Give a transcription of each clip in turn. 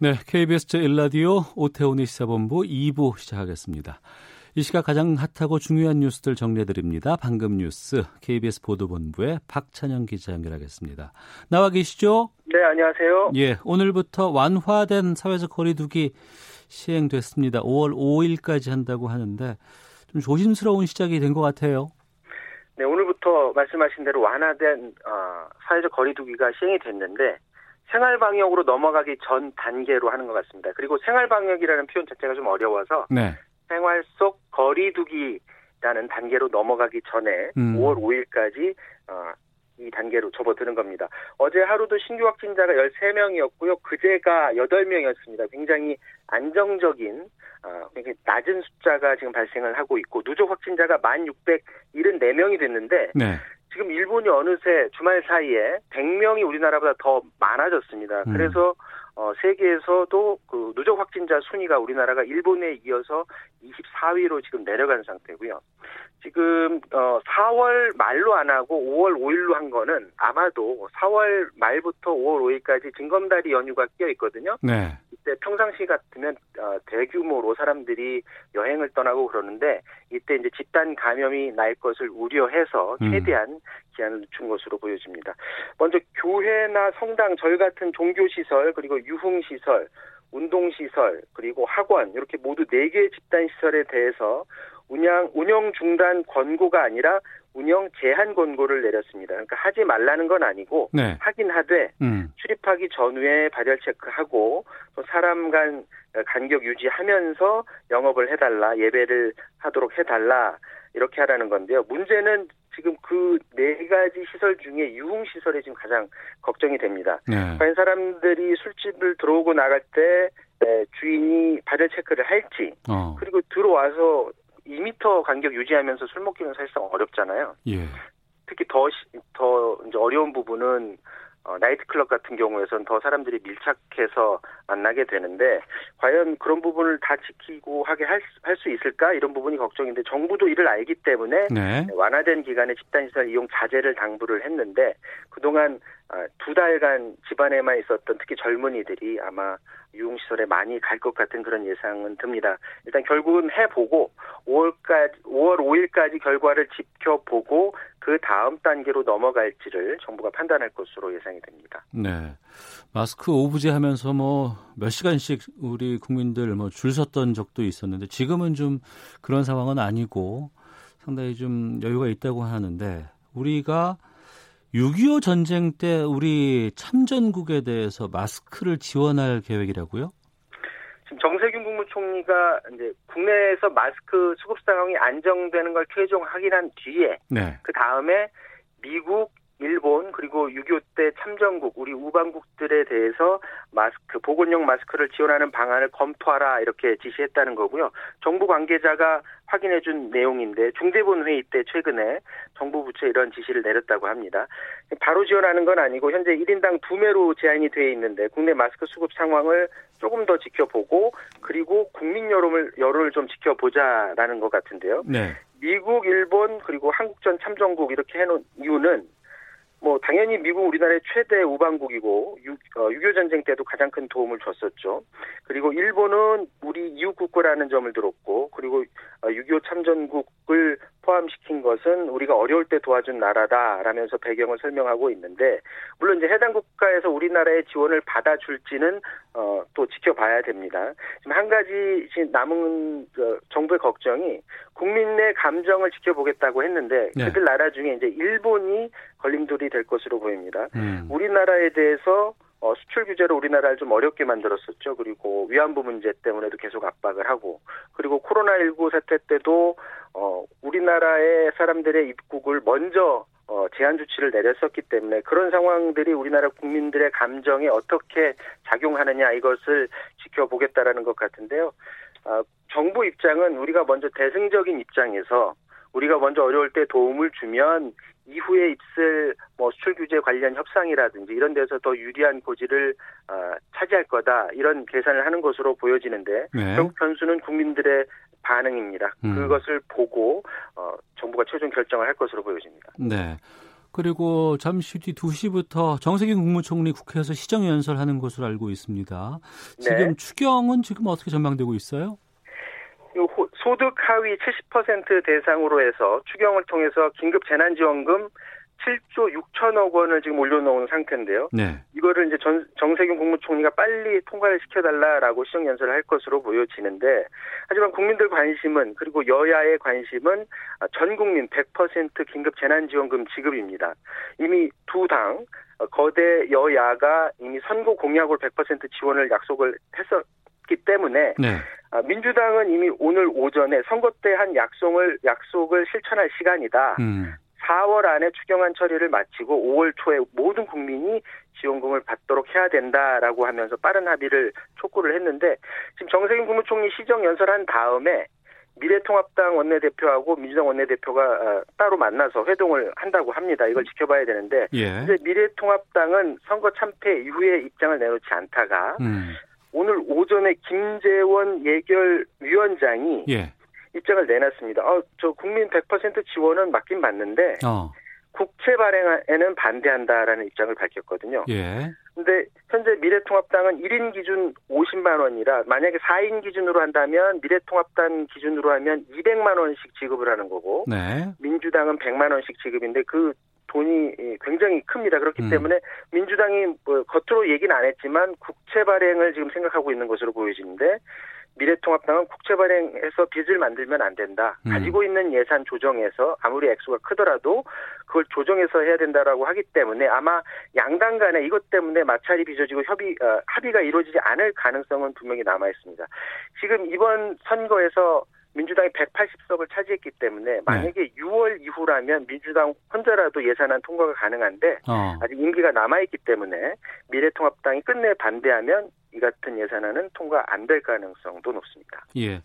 네, KBS 제1라디오 오태훈의 시사본부 2부 시작하겠습니다. 이 시각 가장 핫하고 중요한 뉴스들 정리해드립니다. 방금 뉴스 KBS 보도본부의 박찬영 기자 연결하겠습니다. 나와 계시죠? 네, 안녕하세요. 예, 오늘부터 완화된 사회적 거리두기 시행됐습니다. 5월 5일까지 한다고 하는데 좀 조심스러운 시작이 된 것 같아요. 네, 오늘부터 말씀하신 대로 완화된 어, 사회적 거리두기가 시행이 됐는데 생활 방역으로 넘어가기 전 단계로 하는 것 같습니다. 그리고 생활 방역이라는 표현 자체가 좀 어려워서 네. 생활 속 거리두기라는 단계로 넘어가기 전에 음. 5월 5일까지 어, 이 단계로 접어드는 겁니다. 어제 하루도 신규 확진자가 13명이었고요. 그제가 8명이었습니다. 굉장히 안정적인 어, 굉장히 낮은 숫자가 지금 발생을 하고 있고 누적 확진자가 1,674명이 됐는데 네. 지금 일본이 어느새 주말 사이에 100명이 우리나라보다 더 많아졌습니다. 음. 그래서 어, 세계에서도 그 누적 확진자 순위가 우리나라가 일본에 이어서 24위로 지금 내려간 상태고요. 지금 어 4월 말로 안 하고 5월 5일로 한 거는 아마도 4월 말부터 5월 5일까지 징검다리 연휴가 끼어 있거든요. 네. 이때 평상시 같으면 어, 대규모로 사람들이 여행을 떠나고 그러는데 이때 이제 집단 감염이 날 것을 우려해서 음. 최대한 기한을 늦춘 것으로 보여집니다. 먼저 교회나 성당, 절 같은 종교 시설 그리고 유흥 시설, 운동 시설 그리고 학원 이렇게 모두 네 개의 집단 시설에 대해서 운영 운영 중단 권고가 아니라 운영 제한 권고를 내렸습니다. 그러니까 하지 말라는 건 아니고 네. 하긴 하되 음. 출입하기 전후에 발열 체크하고 또 사람 간 간격 유지하면서 영업을 해달라 예배를 하도록 해달라 이렇게 하라는 건데요. 문제는 지금 그 네 가지 시설 중에 유흥 시설이 지금 가장 걱정이 됩니다. 네. 과연 사람들이 술집을 들어오고 나갈 때 에, 주인이 발열 체크를 할지 어. 그리고 들어와서 2미터 간격 유지하면서 술 먹기는 사실상 어렵잖아요. 예. 특히 더, 시- 더 이제 어려운 부분은 어, 나이트클럽 같은 경우에선 더 사람들이 밀착해서 만나게 되는데 과연 그런 부분을 다 지키고 하게 할 수 있을까 이런 부분이 걱정인데 정부도 이를 알기 때문에 네. 완화된 기간에 집단시설 이용 자제를 당부를 했는데 그동안 아, 두 달간 집안에만 있었던 특히 젊은이들이 아마 유흥시설에 많이 갈 것 같은 그런 예상은 듭니다. 일단 결국은 해보고 5월까지 5월 5일까지 결과를 지켜보고 그 다음 단계로 넘어갈지를 정부가 판단할 것으로 예상이 됩니다. 네. 마스크 오부제 하면서 뭐 몇 시간씩 우리 국민들 뭐 줄 섰던 적도 있었는데 지금은 좀 그런 상황은 아니고 상당히 좀 여유가 있다고 하는데 우리가 6.25 전쟁 때 우리 참전국에 대해서 마스크를 지원할 계획이라고요? 지금 정세균 국무총리가 이제 국내에서 마스크 수급 상황이 안정되는 걸 최종 확인한 뒤에 네. 그 다음에 미국, 일본 그리고 6.25 때 참전국 우리 우방국들에 대해서 마스크 보건용 마스크를 지원하는 방안을 검토하라 이렇게 지시했다는 거고요. 정부 관계자가 확인해 준 내용인데 중대본 회의 때 최근에 정부 부처에 이런 지시를 내렸다고 합니다. 바로 지원하는 건 아니고 현재 1인당 2매로 제한이 돼 있는데 국내 마스크 수급 상황을 조금 더 지켜보고 그리고 국민 여론을 여론을 좀 지켜보자라는 것 같은데요. 네. 미국, 일본 그리고 한국전 참전국 이렇게 해놓은 이유는 뭐 당연히 미국 우리나라의 최대 우방국이고 6, 어, 6.25 전쟁 때도 가장 큰 도움을 줬었죠. 그리고 일본은 우리 이웃 국가라는 점을 들었고 그리고 어, 6.25 참전국을 포함시킨 것은 우리가 어려울 때 도와준 나라다라면서 배경을 설명하고 있는데 물론 이제 해당 국가에서 우리나라의 지원을 받아줄지는 어, 또 지켜봐야 됩니다. 지금 한 가지 남은 그 정부의 걱정이 국민 내 감정을 지켜보겠다고 했는데 네. 그들 나라 중에 이제 일본이 걸림돌이 될 것으로 보입니다. 음. 우리나라에 대해서 어, 수출 규제를 우리나라를 좀 어렵게 만들었었죠. 그리고 위안부 문제 때문에도 계속 압박을 하고 그리고 코로나19 사태 때도 어, 우리나라의 사람들의 입국을 먼저 어, 제한 조치를 내렸었기 때문에 그런 상황들이 우리나라 국민들의 감정에 어떻게 작용하느냐 이것을 지켜보겠다라는 것 같은데요. 아, 정부 입장은 우리가 먼저 대승적인 입장에서 우리가 먼저 어려울 때 도움을 주면 이후에 있을 뭐 수출 규제 관련 협상이라든지 이런 데서 더 유리한 고지를 어, 차지할 거다 이런 계산을 하는 것으로 보여지는데 네. 결국 변수는 국민들의 반응입니다. 음. 그것을 보고 어, 정부가 최종 결정을 할 것으로 보여집니다. 네. 그리고 잠시 뒤 2시부터 정세균 국무총리 국회에서 시정연설하는 것으로 알고 있습니다. 지금 네. 추경은 지금 어떻게 전망되고 있어요? 이 호- 소득 하위 70% 대상으로 해서 추경을 통해서 긴급 재난지원금 7조 6천억 원을 지금 올려놓은 상태인데요. 네. 이거를 이제 전, 정세균 국무총리가 빨리 통과를 시켜달라라고 시정연설을 할 것으로 보여지는데 하지만 국민들 관심은 그리고 여야의 관심은 아, 전 국민 100% 긴급 재난지원금 지급입니다. 이미 두당 어, 거대 여야가 이미 선거 공약으로 100% 지원을 약속을 했었기 때문에 네. 아, 민주당은 이미 오늘 오전에 선거 때 한 약속을 약속을 실천할 시간이다. 음. 4월 안에 추경안 처리를 마치고 5월 초에 모든 국민이 지원금을 받도록 해야 된다라고 하면서 빠른 합의를 촉구를 했는데 지금 정세균 국무총리 시정 연설한 다음에 미래통합당 원내대표하고 민주당 원내대표가 어, 따로 만나서 회동을 한다고 합니다. 이걸 지켜봐야 되는데 예. 이제 미래통합당은 선거 참패 이후에 입장을 내놓지 않다가 음. 오늘 오전에 김재원 예결위원장이 예. 입장을 내놨습니다. 어, 저 국민 100% 지원은 맞긴 맞는데 어. 국채 발행에는 반대한다라는 입장을 밝혔거든요. 예. 근데 현재 미래통합당은 1인 기준 50만 원이라 만약에 4인 기준으로 한다면 미래통합당 기준으로 하면 200만 원씩 지급을 하는 거고 네. 민주당은 100만 원씩 지급인데 그 돈이 굉장히 큽니다. 그렇기 음. 때문에 민주당이 뭐 겉으로 얘기는 안 했지만 국채 발행을 지금 생각하고 있는 것으로 보여지는데 미래통합당은 국채 발행해서 빚을 만들면 안 된다. 음. 가지고 있는 예산 조정해서 아무리 액수가 크더라도 그걸 조정해서 해야 된다라고 하기 때문에 아마 양당 간에 이것 때문에 마찰이 빚어지고 협의 어, 합의가 이루어지지 않을 가능성은 분명히 남아 있습니다. 지금 이번 선거에서 민주당이 180석을 차지했기 때문에 만약에 6월 이후라면 민주당 혼자라도 예산안 통과가 가능한데 어. 아직 임기가 남아있기 때문에 미래통합당이 끝내 반대하면 이 같은 예산안은 통과 안 될 가능성도 높습니다. 예.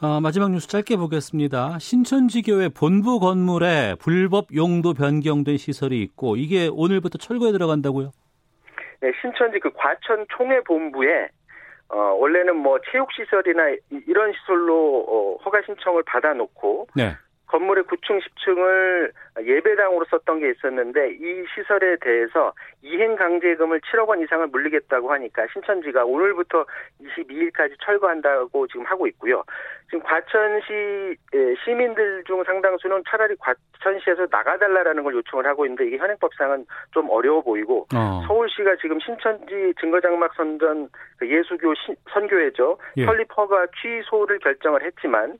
아, 마지막 뉴스 짧게 보겠습니다. 신천지교회 본부 건물에 불법 용도 변경된 시설이 있고 이게 오늘부터 철거에 들어간다고요? 네, 신천지 그 과천 총회 본부에 어, 원래는 뭐 체육시설이나 이- 이런 시설로 어, 허가 신청을 받아놓고 네. 건물의 9층, 10층을 예배당으로 썼던 게 있었는데 이 시설에 대해서 이행 강제금을 7억 원 이상을 물리겠다고 하니까 신천지가 오늘부터 22일까지 철거한다고 지금 하고 있고요. 지금 과천시 에, 시민들 중 상당수는 차라리 과천시에서 나가달라라는 걸 요청을 하고 있는데 이게 현행법상은 좀 어려워 보이고 어. 서울시가 지금 신천지 증거장막 선전 그 예수교 신- 선교회죠 예. 설립 허가 취소를 결정을 했지만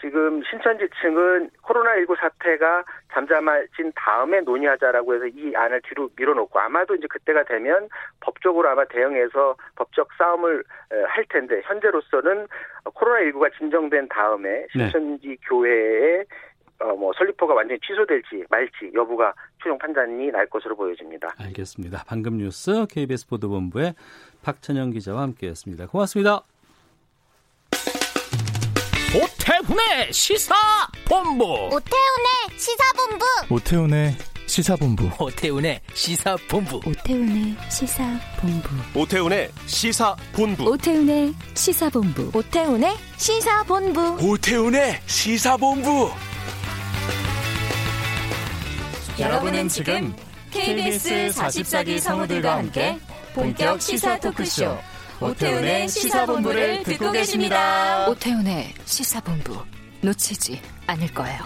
지금 신천지 층은 코로나19 사태가 잠잠해진 다음에 논의하자라고 해서 이 안을 뒤로 밀어놓고 아마도 이제 그때가 되면 법적으로 아마 대응해서 법적 싸움을 에, 할 텐데 현재로서는 코로나19가 진정된 다음에 네. 신천지 교회의 어, 뭐 설립허가 완전히 취소될지 말지 여부가 최종 판단이 날 것으로 보여집니다. 알겠습니다. 방금 뉴스 KBS 보도본부의 박찬영 기자와 함께했습니다. 고맙습니다. 오태훈의 시사본부. 오태훈의 시사본부. 오태훈의 시사본부. 오태훈의 시사본부. 오태훈의 시사본부. 오태훈의 시사본부. 오태훈의 시사본부. 오태훈의 시사본부. 오태훈의 시사본부. 여러분은 지금 KBS 44기 성우들과 함께 본격 시사 토크쇼 오태훈의 시사본부를 듣고 계십니다. 오태훈의 시사본부 놓치지 않을 거예요.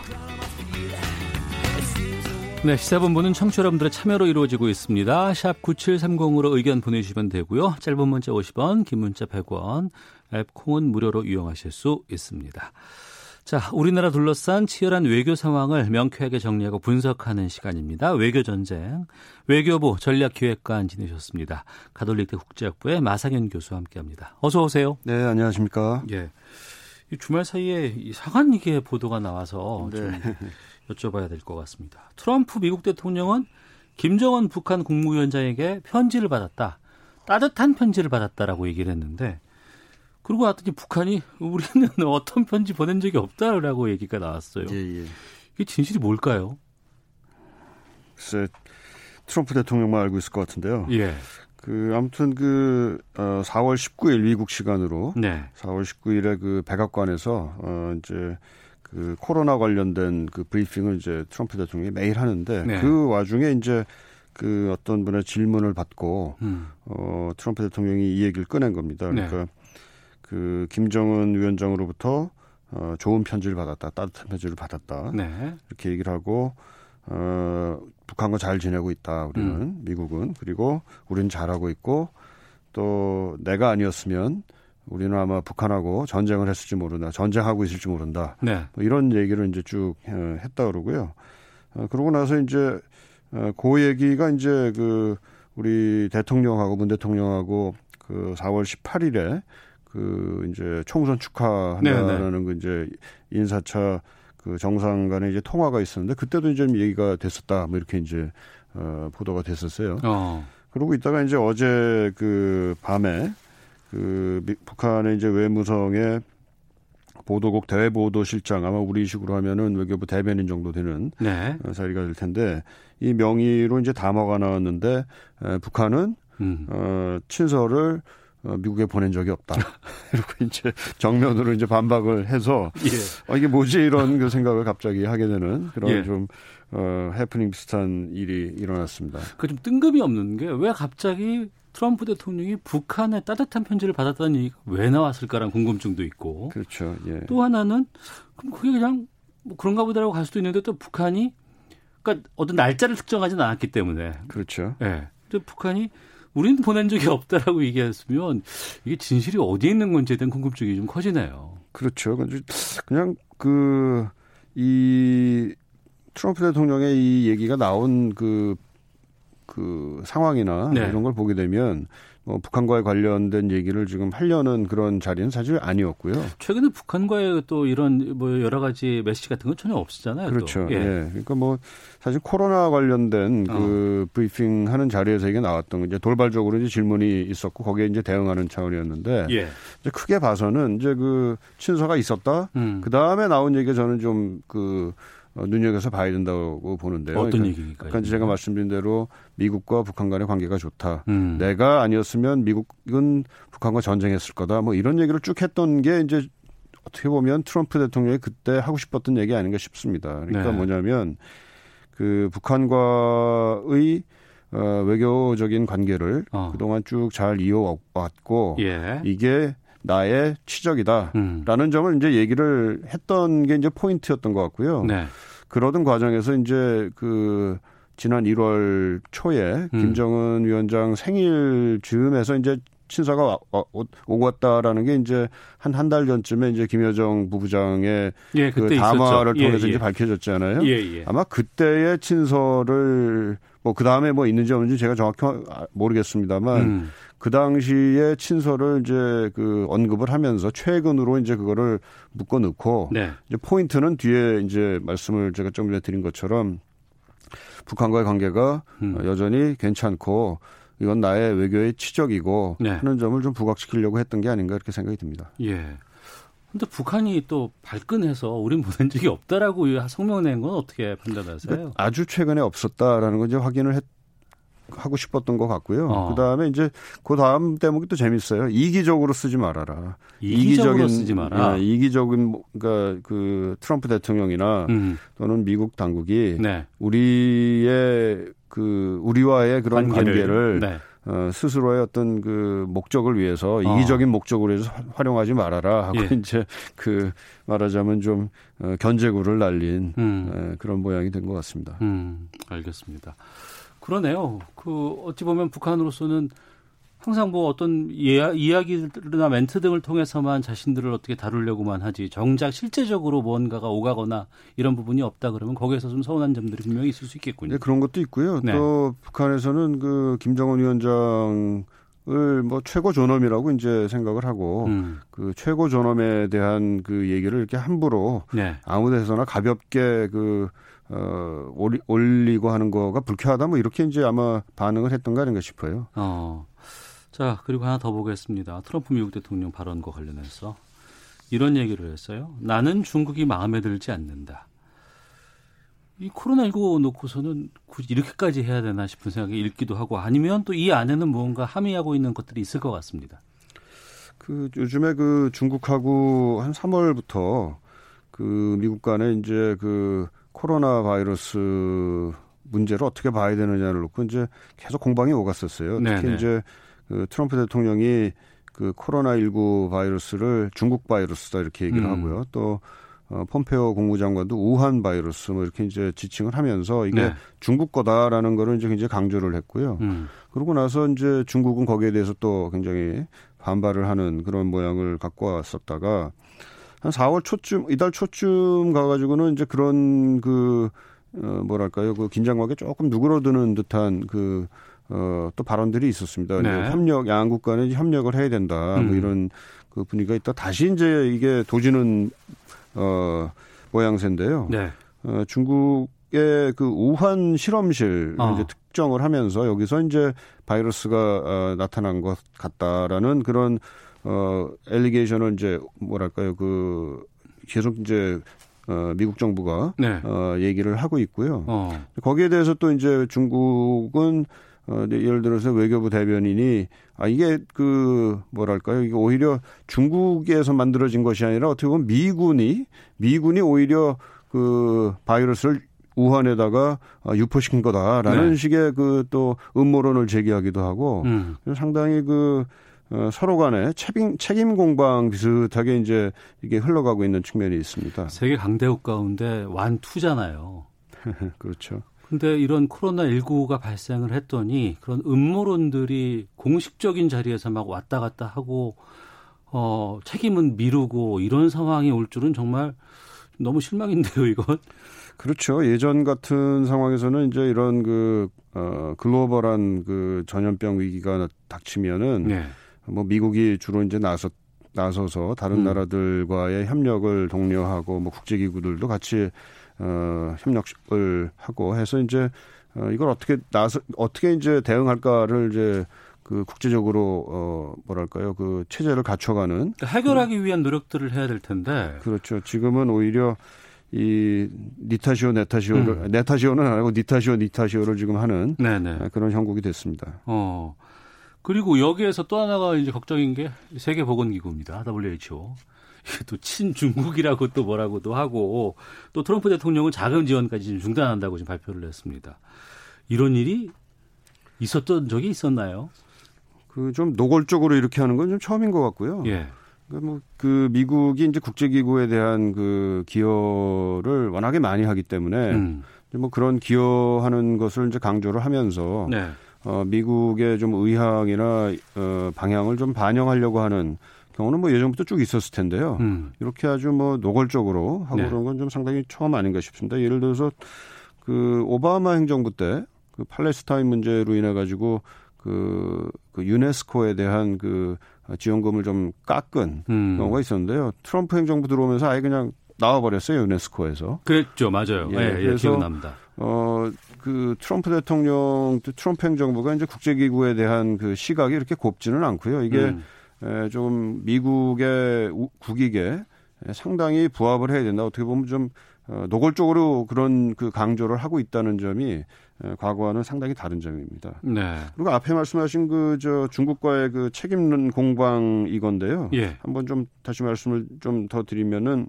네, 시사본부는 청취자 여러분들의 참여로 이루어지고 있습니다. 샵 9730으로 의견 보내주시면 되고요. 짧은 문자 50원, 긴 문자 100원, 앱 콩은 무료로 이용하실 수 있습니다. 자, 우리나라 둘러싼 치열한 외교 상황을 명쾌하게 정리하고 분석하는 시간입니다. 외교 전쟁. 외교부 전략기획관 지내셨습니다. 가톨릭대 국제학부의 마상현 교수와 함께합니다. 어서 오세요. 네, 안녕하십니까. 예. 주말 사이에 이상한 이게 보도가 나와서 네. 좀 여쭤봐야 될 것 같습니다. 트럼프 미국 대통령은 김정은 북한 국무위원장에게 편지를 받았다. 따뜻한 편지를 받았다라고 얘기를 했는데 그러고 났더니 북한이 우리는 어떤 편지 보낸 적이 없다라고 얘기가 나왔어요. 예, 예. 이게 진실이 뭘까요? 글쎄 트럼프 대통령만 알고 있을 것 같은데요. 예. 그 아무튼 그 어, 4월 19일 미국 시간으로 네. 4월 19일에 그 백악관에서 어 이제 그 코로나 관련된 그 브리핑을 이제 트럼프 대통령이 매일 하는데 네. 그 와중에 이제 그 어떤 분의 질문을 받고 음. 어 트럼프 대통령이 이 얘기를 꺼낸 겁니다. 네. 그러니까 그 김정은 위원장으로부터 어 좋은 편지를 받았다. 따뜻한 편지를 받았다. 네. 이렇게 얘기를 하고 어 북한과 잘 지내고 있다. 우리는 음. 미국은 그리고 우리는 잘하고 있고 또 내가 아니었으면 우리는 아마 북한하고 전쟁을 했을지 모른다. 전쟁하고 있을지 모른다. 네. 뭐 이런 얘기를 이제 쭉 어, 했다 그러고요. 어, 그러고 나서 이제 어, 그 얘기가 이제 그 우리 대통령하고 문 대통령하고 그 4월 18일에 그 이제 총선 축하한다라는 그 이제 인사차 그 정상 간의 이제 통화가 있었는데 그때도 이제 얘기가 됐었다. 뭐 이렇게 이제 어 보도가 됐었어요. 어. 그러고 있다가 이제 어제 그 밤에 그 미- 북한의 이제 외무성의 보도국 대외보도실장 아마 우리식으로 하면은 외교부 대변인 정도 되는 네. 어, 자리가 될 텐데 이 명의로 이제 담화가 나왔는데 에, 북한은 음. 어, 친서를 어, 미국에 보낸 적이 없다. 이렇게 이제 정면으로 이제 반박을 해서 예. 어, 이게 뭐지 이런 그 생각을 갑자기 하게 되는 그런 예. 좀 어, 해프닝 비슷한 일이 일어났습니다. 그 좀 뜬금이 없는 게 왜 갑자기 트럼프 대통령이 북한에 따뜻한 편지를 받았다는 얘기가 왜 나왔을까라는 궁금증도 있고 그렇죠. 예. 또 하나는 그럼 그게 그냥 뭐 그런가 보다라고 갈 수도 있는데 또 북한이 그러니까 어떤 날짜를 특정하지는 않았기 때문에 그렇죠. 예. 북한이 우리는 보낸 적이 없다라고 얘기했으면 이게 진실이 어디에 있는 건지에 대한 궁금증이 좀 커지네요. 그렇죠. 그냥 그 이 트럼프 대통령의 이 얘기가 나온 그, 그 상황이나 네. 이런 걸 보게 되면 뭐 북한과의 관련된 얘기를 지금 하려는 그런 자리는 사실 아니었고요. 최근에 북한과의 또 이런 뭐 여러 가지 메시지 같은 건 전혀 없었잖아요. 또. 그렇죠. 예. 예. 그러니까 뭐 사실 코로나 관련된 그 브리핑 하는 자리에서 이게 나왔던 거 이제 돌발적으로 이제 질문이 있었고 거기에 이제 대응하는 차원이었는데 예. 이제 크게 봐서는 이제 그 친서가 있었다. 음. 그 다음에 나온 얘기가 저는 좀그 어, 눈여겨서 봐야 된다고 보는데요. 어떤 그러니까 얘기일까요? 아까 제가 말씀드린 대로 미국과 북한 간의 관계가 좋다. 음. 내가 아니었으면 미국은 북한과 전쟁했을 거다. 뭐 이런 얘기를 쭉 했던 게 이제 어떻게 보면 트럼프 대통령이 그때 하고 싶었던 얘기 아닌가 싶습니다. 그러니까 네. 뭐냐면 그 북한과의 어, 외교적인 관계를 어. 그동안 쭉 잘 이어왔고 예. 이게 나의 치적이다. 음. 라는 점을 이제 얘기를 했던 게 이제 포인트였던 것 같고요. 네. 그러던 과정에서 이제 그 지난 1월 초에 음. 김정은 위원장 생일 즈음에서 이제 오- 오고 왔다라는 게 이제 한 한 달 전쯤에 이제 김여정 부부장의 예, 그 담화를 있었죠. 예, 통해서 예. 이제 밝혀졌잖아요. 예, 예. 아마 그때의 친서를 뭐 그 다음에 뭐 있는지 없는지 제가 정확히 모르겠습니다만 음. 그 당시에 친서를 이제 그 언급을 하면서 최근으로 이제 그거를 묶어 넣고 네. 이제 포인트는 뒤에 이제 말씀을 제가 좀 전에 드린 것처럼 북한과의 관계가 음. 어, 여전히 괜찮고 이건 나의 외교의 치적이고 네. 하는 점을 좀 부각시키려고 했던 게 아닌가 이렇게 생각이 듭니다. 예. 근데 북한이 또 발끈해서 우린 보낸 적이 없다라고 성명 낸건 어떻게 판단하세요? 아주 최근에 없었다라는 건 이제 확인을 했, 하고 싶었던 것 같고요. 어. 그 다음에 이제 그 다음 대목이 또 재밌어요. 이기적으로 쓰지 말아라. 이기적으로 쓰지 마라. 예, 이기적인 뭐, 그러니까 그 트럼프 대통령이나 음. 또는 미국 당국이 네. 우리의 그 우리와의 그런 관계를, 관계를 네. 어, 스스로의 어떤 그 목적을 위해서 어. 이기적인 목적으로 해서 화- 활용하지 말아라 하고 예. 이제 그 말하자면 좀 어, 견제구를 날린 음. 에, 그런 모양이 된 것 같습니다. 음, 알겠습니다. 그러네요. 그 어찌 보면 북한으로서는 항상 뭐 어떤 이야, 이야기나 멘트 등을 통해서만 자신들을 어떻게 다루려고만 하지 정작 실제적으로 뭔가가 오가거나 이런 부분이 없다 그러면 거기에서 좀 서운한 점들이 분명히 있을 수 있겠군요. 네, 그런 것도 있고요. 네. 또 북한에서는 그 김정은 위원장 뭐 최고 존엄이라고 이제 생각을 하고 음. 그 최고 존엄에 대한 그 얘기를 이렇게 함부로 네. 아무 데서나 가볍게 그 어, 올리, 올리고 하는 거가 불쾌하다 뭐 이렇게 이제 아마 반응을 했던가 아닌가 싶어요. 어. 자, 그리고 하나 더 보겠습니다. 트럼프 미국 대통령 발언과 관련해서 이런 얘기를 했어요. 나는 중국이 마음에 들지 않는다. 이 코로나19 놓고서는 굳이 이렇게까지 해야 되나 싶은 생각이 읽기도 하고 아니면 또 이 안에는 무언가 함의하고 있는 것들이 있을 것 같습니다. 그 요즘에 그 중국하고 한 3월부터 그 미국 간에 이제 그 코로나 바이러스 문제를 어떻게 봐야 되느냐를 놓고 이제 계속 공방이 오갔었어요. 특히 네네. 이제 그 트럼프 대통령이 그 코로나19 바이러스를 중국 바이러스다 이렇게 얘기를 음. 하고요. 또 어, 폼페오 국무장관도 우한 바이러스 뭐 이렇게 이제 지칭을 하면서 이게 네. 중국 거다라는 거를 이제 굉장히 강조를 했고요. 음. 그러고 나서 이제 중국은 거기에 대해서 또 굉장히 반발을 하는 그런 모양을 갖고 왔었다가 한 4월 초쯤 이달 초쯤 가가지고는 이제 그런 그 어, 뭐랄까요 그 긴장감이 조금 누그러드는 듯한 그 어, 또 발언들이 있었습니다. 네. 협력 양국 간에 협력을 해야 된다. 뭐 음. 뭐 이런 그 분위기가 있다. 다시 이제 이게 도지는 어, 모양새인데요. 네. 어, 중국의 그 우한 실험실 어. 이제 특정을 하면서 여기서 이제 바이러스가 어, 나타난 것 같다라는 그런 어, 엘리게이션을 이제 뭐랄까요 그 계속 이제 어, 미국 정부가 네. 어, 얘기를 하고 있고요. 어. 거기에 대해서 또 이제 중국은 어, 예를 들어서 외교부 대변인이 아 이게 그 뭐랄까요 이게 오히려 중국에서 만들어진 것이 아니라 어떻게 보면 미군이 미군이 오히려 그 바이러스를 우한에다가 어, 유포시킨 거다라는 네. 식의 그 또 음모론을 제기하기도 하고 음. 상당히 그 어, 서로 간에 책임, 책임 공방 비슷하게 이제 이게 흘러가고 있는 측면이 있습니다. 세계 강대국 가운데 완투잖아요. 그렇죠. 근데 이런 코로나19가 발생을 했더니 그런 음모론들이 공식적인 자리에서 막 왔다 갔다 하고 어, 책임은 미루고 이런 상황이 올 줄은 정말 너무 실망인데요, 이건. 그렇죠. 예전 같은 상황에서는 이제 이런 그, 어, 글로벌한 그 전염병 위기가 닥치면은 네. 뭐 미국이 주로 이제 나서 나서서 다른 음. 나라들과의 협력을 독려하고 뭐 국제기구들도 같이 어, 협력을 하고 해서 이제 어, 이걸 어떻게 나서 어떻게 이제 대응할까를 이제 그 국제적으로 어 뭐랄까요 그 체제를 갖춰가는 그러니까 해결하기 위한 노력들을 해야 될 텐데 그렇죠 지금은 오히려 이 니타시오 네타시오를 음. 네타시오는 아니고 니타시오 니타시오를 지금 하는 네네. 그런 형국이 됐습니다. 어 그리고 여기에서 또 하나가 이제 걱정인 게 세계보건기구입니다 WHO 또 친중국이라고 또 뭐라고도 하고 또 트럼프 대통령은 자금 지원까지 지금 중단한다고 지금 발표를 했습니다. 이런 일이 있었던 적이 있었나요? 그 좀 노골적으로 이렇게 하는 건 좀 처음인 것 같고요. 예. 그러니까 뭐그 미국이 이제 국제기구에 대한 그 기여를 워낙에 많이 하기 때문에 음. 뭐 그런 기여하는 것을 이제 강조를 하면서 네. 어 미국의 좀 의향이나 어 방향을 좀 반영하려고 하는 경우는 뭐 예전부터 쭉 있었을 텐데요. 음. 이렇게 아주 뭐 노골적으로 하고 네. 그런 건 좀 상당히 처음 아닌가 싶습니다. 예를 들어서 그 오바마 행정부 때 그 팔레스타인 문제로 인해 가지고 그, 그 유네스코에 대한 그 지원금을 좀 깎은 음. 경우가 있었는데요. 트럼프 행정부 들어오면서 아예 그냥 나와버렸어요 유네스코에서. 그랬죠, 맞아요. 예, 예, 그래서 기억납니다. 어, 그 트럼프 대통령, 트럼프 행정부가 이제 국제기구에 대한 그 시각이 이렇게 곱지는 않고요. 이게 음. 좀 미국의 국익에 상당히 부합을 해야 된다. 어떻게 보면 좀 어, 노골적으로 그런 그 강조를 하고 있다는 점이 과거와는 상당히 다른 점입니다. 네. 그리고 앞에 말씀하신 그 저 중국과의 그 책임는 공방 이건데요. 예. 한번 좀 다시 말씀을 좀 더 드리면은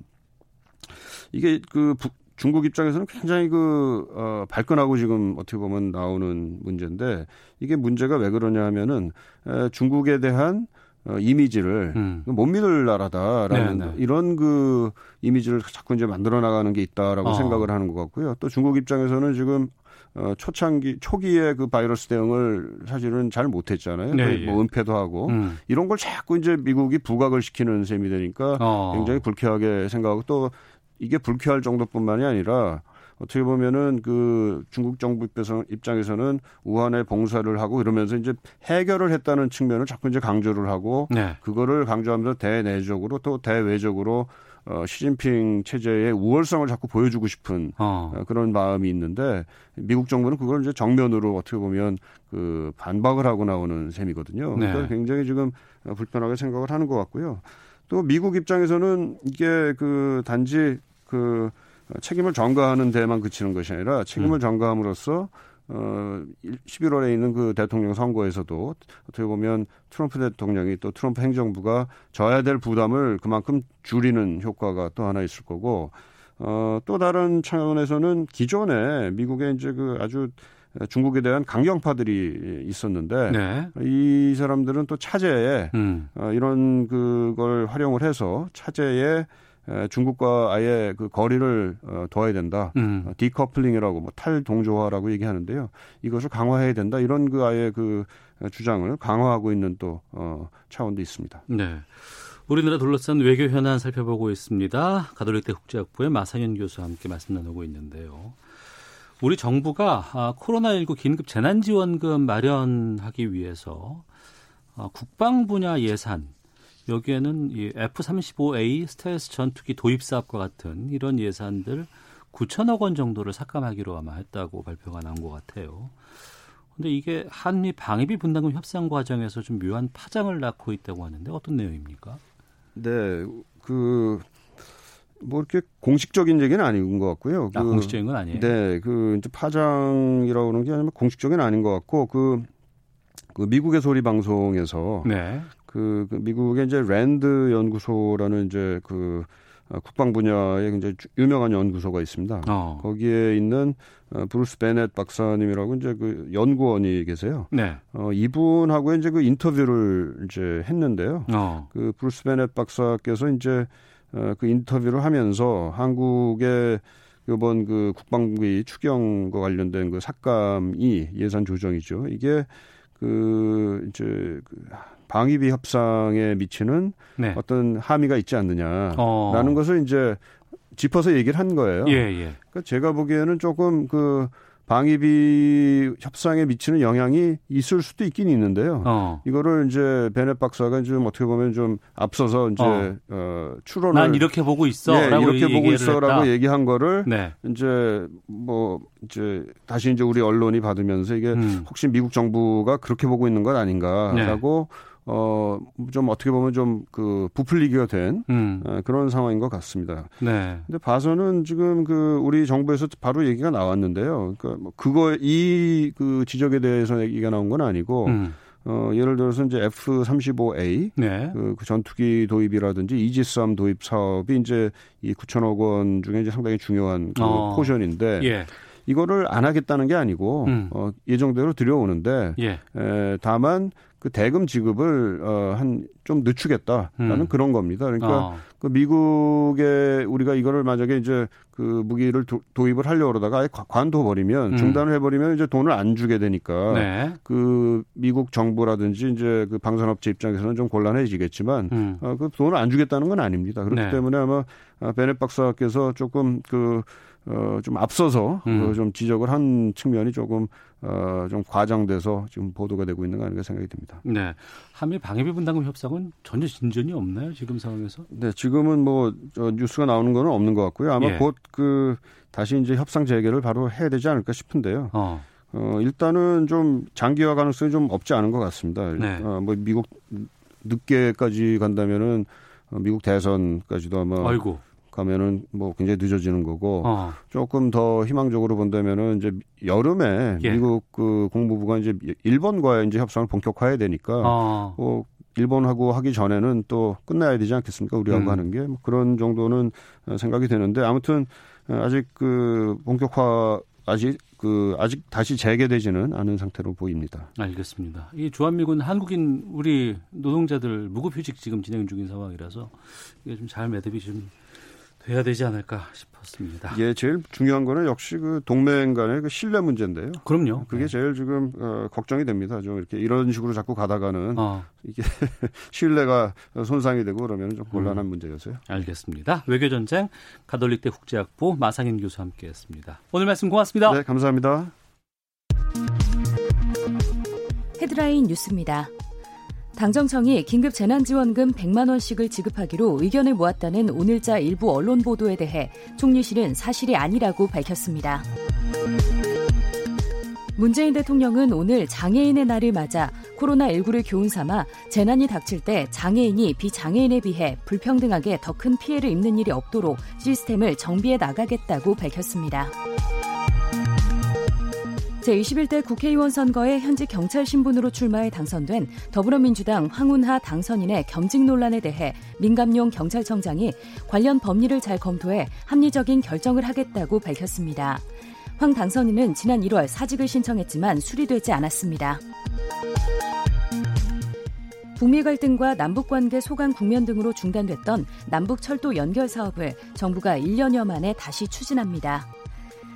이게 그 부, 중국 입장에서는 굉장히 그 어, 발끈하고 지금 어떻게 보면 나오는 문제인데 이게 문제가 왜 그러냐 하면은 에, 중국에 대한 어, 이미지를 음. 못 믿을 나라다라는 네네. 네. 이런 그 이미지를 자꾸 이제 만들어 나가는 게 있다라고 어. 생각을 하는 것 같고요. 또 중국 입장에서는 지금 어, 초창기 초기에 그 바이러스 대응을 사실은 잘 못했잖아요. 네, 뭐 예. 은폐도 하고 음. 이런 걸 자꾸 이제 미국이 부각을 시키는 셈이 되니까 어. 굉장히 불쾌하게 생각하고 또 이게 불쾌할 정도뿐만이 아니라 어떻게 보면은 그 중국 정부 입장에서는 우한에 봉사를 하고 이러면서 이제 해결을 했다는 측면을 자꾸 이제 강조를 하고 네. 그거를 강조하면서 대내적으로 또 대외적으로 어, 시진핑 체제의 우월성을 자꾸 보여주고 싶은 어. 어. 그런 마음이 있는데 미국 정부는 그걸 이제 정면으로 어떻게 보면 그 반박을 하고 나오는 셈이거든요. 네. 그러니까 굉장히 지금 불편하게 생각을 하는 것 같고요. 또 미국 입장에서는 이게 그 단지 그 책임을 전가하는 데만 그치는 것이 아니라 책임을 음. 전가함으로써 어 11월에 있는 그 대통령 선거에서도 어떻게 보면 트럼프 대통령이 또 트럼프 행정부가 져야 될 부담을 그만큼 줄이는 효과가 또 하나 있을 거고 어또 다른 차원에서는 기존에 미국의 이제 그 아주 중국에 대한 강경파들이 있었는데 네. 이 사람들은 또 차제에 음. 어, 이런 그걸 활용을 해서 차제에 중국과 아예 그 거리를 어, 둬야 된다. 음. 어, 디커플링이라고 뭐 탈동조화라고 얘기하는데요. 이것을 강화해야 된다. 이런 그 아예 그 주장을 강화하고 있는 또 어, 차원도 있습니다. 네. 우리나라 둘러싼 외교 현안 살펴보고 있습니다. 가톨릭대 국제학부의 마상현 교수와 함께 말씀 나누고 있는데요. 우리 정부가 아, 코로나19 긴급 재난지원금 마련하기 위해서 국방 분야 예산 여기에는 이 F-35A 스텔스 전투기 도입 사업과 같은 이런 예산들 9천억 원 정도를 삭감하기로 아마 했다고 발표가 나온 것 같아요. 근데 이게 한미 방위비 분담금 협상 과정에서 좀 묘한 파장을 낳고 있다고 하는데 어떤 내용입니까? 네, 그, 뭐 이렇게 공식적인 얘기는 아닌 것 같고요. 아, 그, 공식적인 건 아니에요? 네, 그 이제 파장이라고 하는 게 아니면 공식적인 아닌 것 같고 그, 그 미국의 소리 방송에서 네. 그, 그 미국의 이제 랜드 연구소라는 이제 그 어, 국방 분야에 굉장히 유명한 연구소가 있습니다. 어. 거기에 있는 어, 브루스 베넷 박사님이라고 이제 그 연구원이 계세요. 네. 어, 이분하고 이제 그 인터뷰를 이제 했는데요. 어. 그 브루스 베넷 박사께서 이제 어, 그 인터뷰를 하면서 한국의 이번 그 국방비 추경과 관련된 그 삭감이 예산 조정이죠. 이게 그 이제 그 방위비 협상에 미치는 네. 어떤 함의가 있지 않느냐라는 어. 것을 이제 짚어서 얘기를 한 거예요. 예, 예. 그러니까 제가 보기에는 조금 그 방위비 협상에 미치는 영향이 있을 수도 있긴 있는데요. 어. 이거를 이제 베넷 박사가 좀 어떻게 보면 좀 앞서서 이제 어, 어 추론을 난 이렇게 보고 있어. 네, 이렇게 보고 있어라고 했다. 얘기한 거를 네. 이제 뭐 이제 다시 이제 우리 언론이 받으면서 이게 음. 혹시 미국 정부가 그렇게 보고 있는 것 아닌가라고 네. 어, 좀 어떻게 보면 좀 그 부풀리기가 된 음. 어, 그런 상황인 것 같습니다. 네. 근데 봐서는 지금 그 우리 정부에서 바로 얘기가 나왔는데요. 그러니까 뭐 그거 이 그 지적에 대해서 얘기가 나온 건 아니고 음. 어, 예를 들어서 이제 F-35A 네. 그, 그 전투기 도입이라든지 이지스함 도입 사업이 이제 이 9천억 원 중에 이제 상당히 중요한 그 어. 포션인데 예. 이거를 안 하겠다는 게 아니고 음. 어, 예정대로 들여오는데 예. 에, 다만 그 대금 지급을 어, 한 좀 늦추겠다라는 음. 그런 겁니다. 그러니까 어. 그 미국에 우리가 이거를 만약에 이제 그 무기를 도, 입을 하려고 그러다가 아예 관둬 버리면 음. 중단을 해 버리면 이제 돈을 안 주게 되니까 네. 그 미국 정부라든지 이제 그 방산업체 입장에서는 좀 곤란해지겠지만 음. 어, 그 돈을 안 주겠다는 건 아닙니다. 그렇기 네. 때문에 아마 아, 베넷 박사께서 조금 그 어, 좀 앞서서 음. 그좀 지적을 한 측면이 조금 어, 좀 과장돼서 지금 보도가 되고 있는 거 아닌가 생각이 듭니다. 네. 한미 방위비 분담금 협상은 전혀 진전이 없나요? 지금 상황에서? 네. 지금은 뭐, 저 뉴스가 나오는 거는 없는 것 같고요. 아마 예. 곧그 다시 이제 협상 재개를 바로 해야 되지 않을까 싶은데요. 어. 어, 일단은 좀 장기화 가능성이 좀 없지 않은 것 같습니다. 네. 어, 뭐 미국 늦게까지 간다면은 어, 미국 대선까지도 아마 아이고. 가면은 뭐 굉장히 늦어지는 거고 어. 조금 더 희망적으로 본다면은 이제 여름에 예. 미국 그 공무부가 이제 일본과의 이제 협상을 본격화해야 되니까 어. 뭐 일본하고 하기 전에는 또 끝나야 되지 않겠습니까? 우리하고 음. 하는 게 뭐 그런 정도는 생각이 되는데 아무튼 아직 그 본격화 아직 그 아직 다시 재개되지는 않은 상태로 보입니다. 알겠습니다. 이 주한미군 한국인 우리 노동자들 무급휴직 지금 진행 중인 상황이라서 이게 좀 잘 매듭이 좀 돼야 되지 않을까 싶었습니다. 예, 제일 중요한 거는 역시 그 동맹 간의 그 신뢰 문제인데요. 그럼요. 그게 네. 제일 지금 어, 걱정이 됩니다. 좀 이렇게 이런 식으로 자꾸 가다가는 어. 이게 신뢰가 손상이 되고 그러면 좀 곤란한 음. 문제였어요. 알겠습니다. 외교 전쟁 가톨릭대 국제학부 마상인 교수와 함께했습니다. 오늘 말씀 고맙습니다. 네, 감사합니다. 헤드라인 뉴스입니다. 당정청이 긴급 재난지원금 100만 원씩을 지급하기로 의견을 모았다는 오늘자 일부 언론 보도에 대해 총리실은 사실이 아니라고 밝혔습니다. 문재인 대통령은 오늘 장애인의 날을 맞아 코로나19를 교훈 삼아 재난이 닥칠 때 장애인이 비장애인에 비해 불평등하게 더 큰 피해를 입는 일이 없도록 시스템을 정비해 나가겠다고 밝혔습니다. 제21대 국회의원 선거에 현직 경찰 신분으로 출마해 당선된 더불어민주당 황운하 당선인의 겸직 논란에 대해 민감용 경찰청장이 관련 법리를 잘 검토해 합리적인 결정을 하겠다고 밝혔습니다. 황 당선인은 지난 1월 사직을 신청했지만 수리되지 않았습니다. 북미 갈등과 남북 관계 소강 국면 등으로 중단됐던 남북 철도 연결 사업을 정부가 1년여 만에 다시 추진합니다.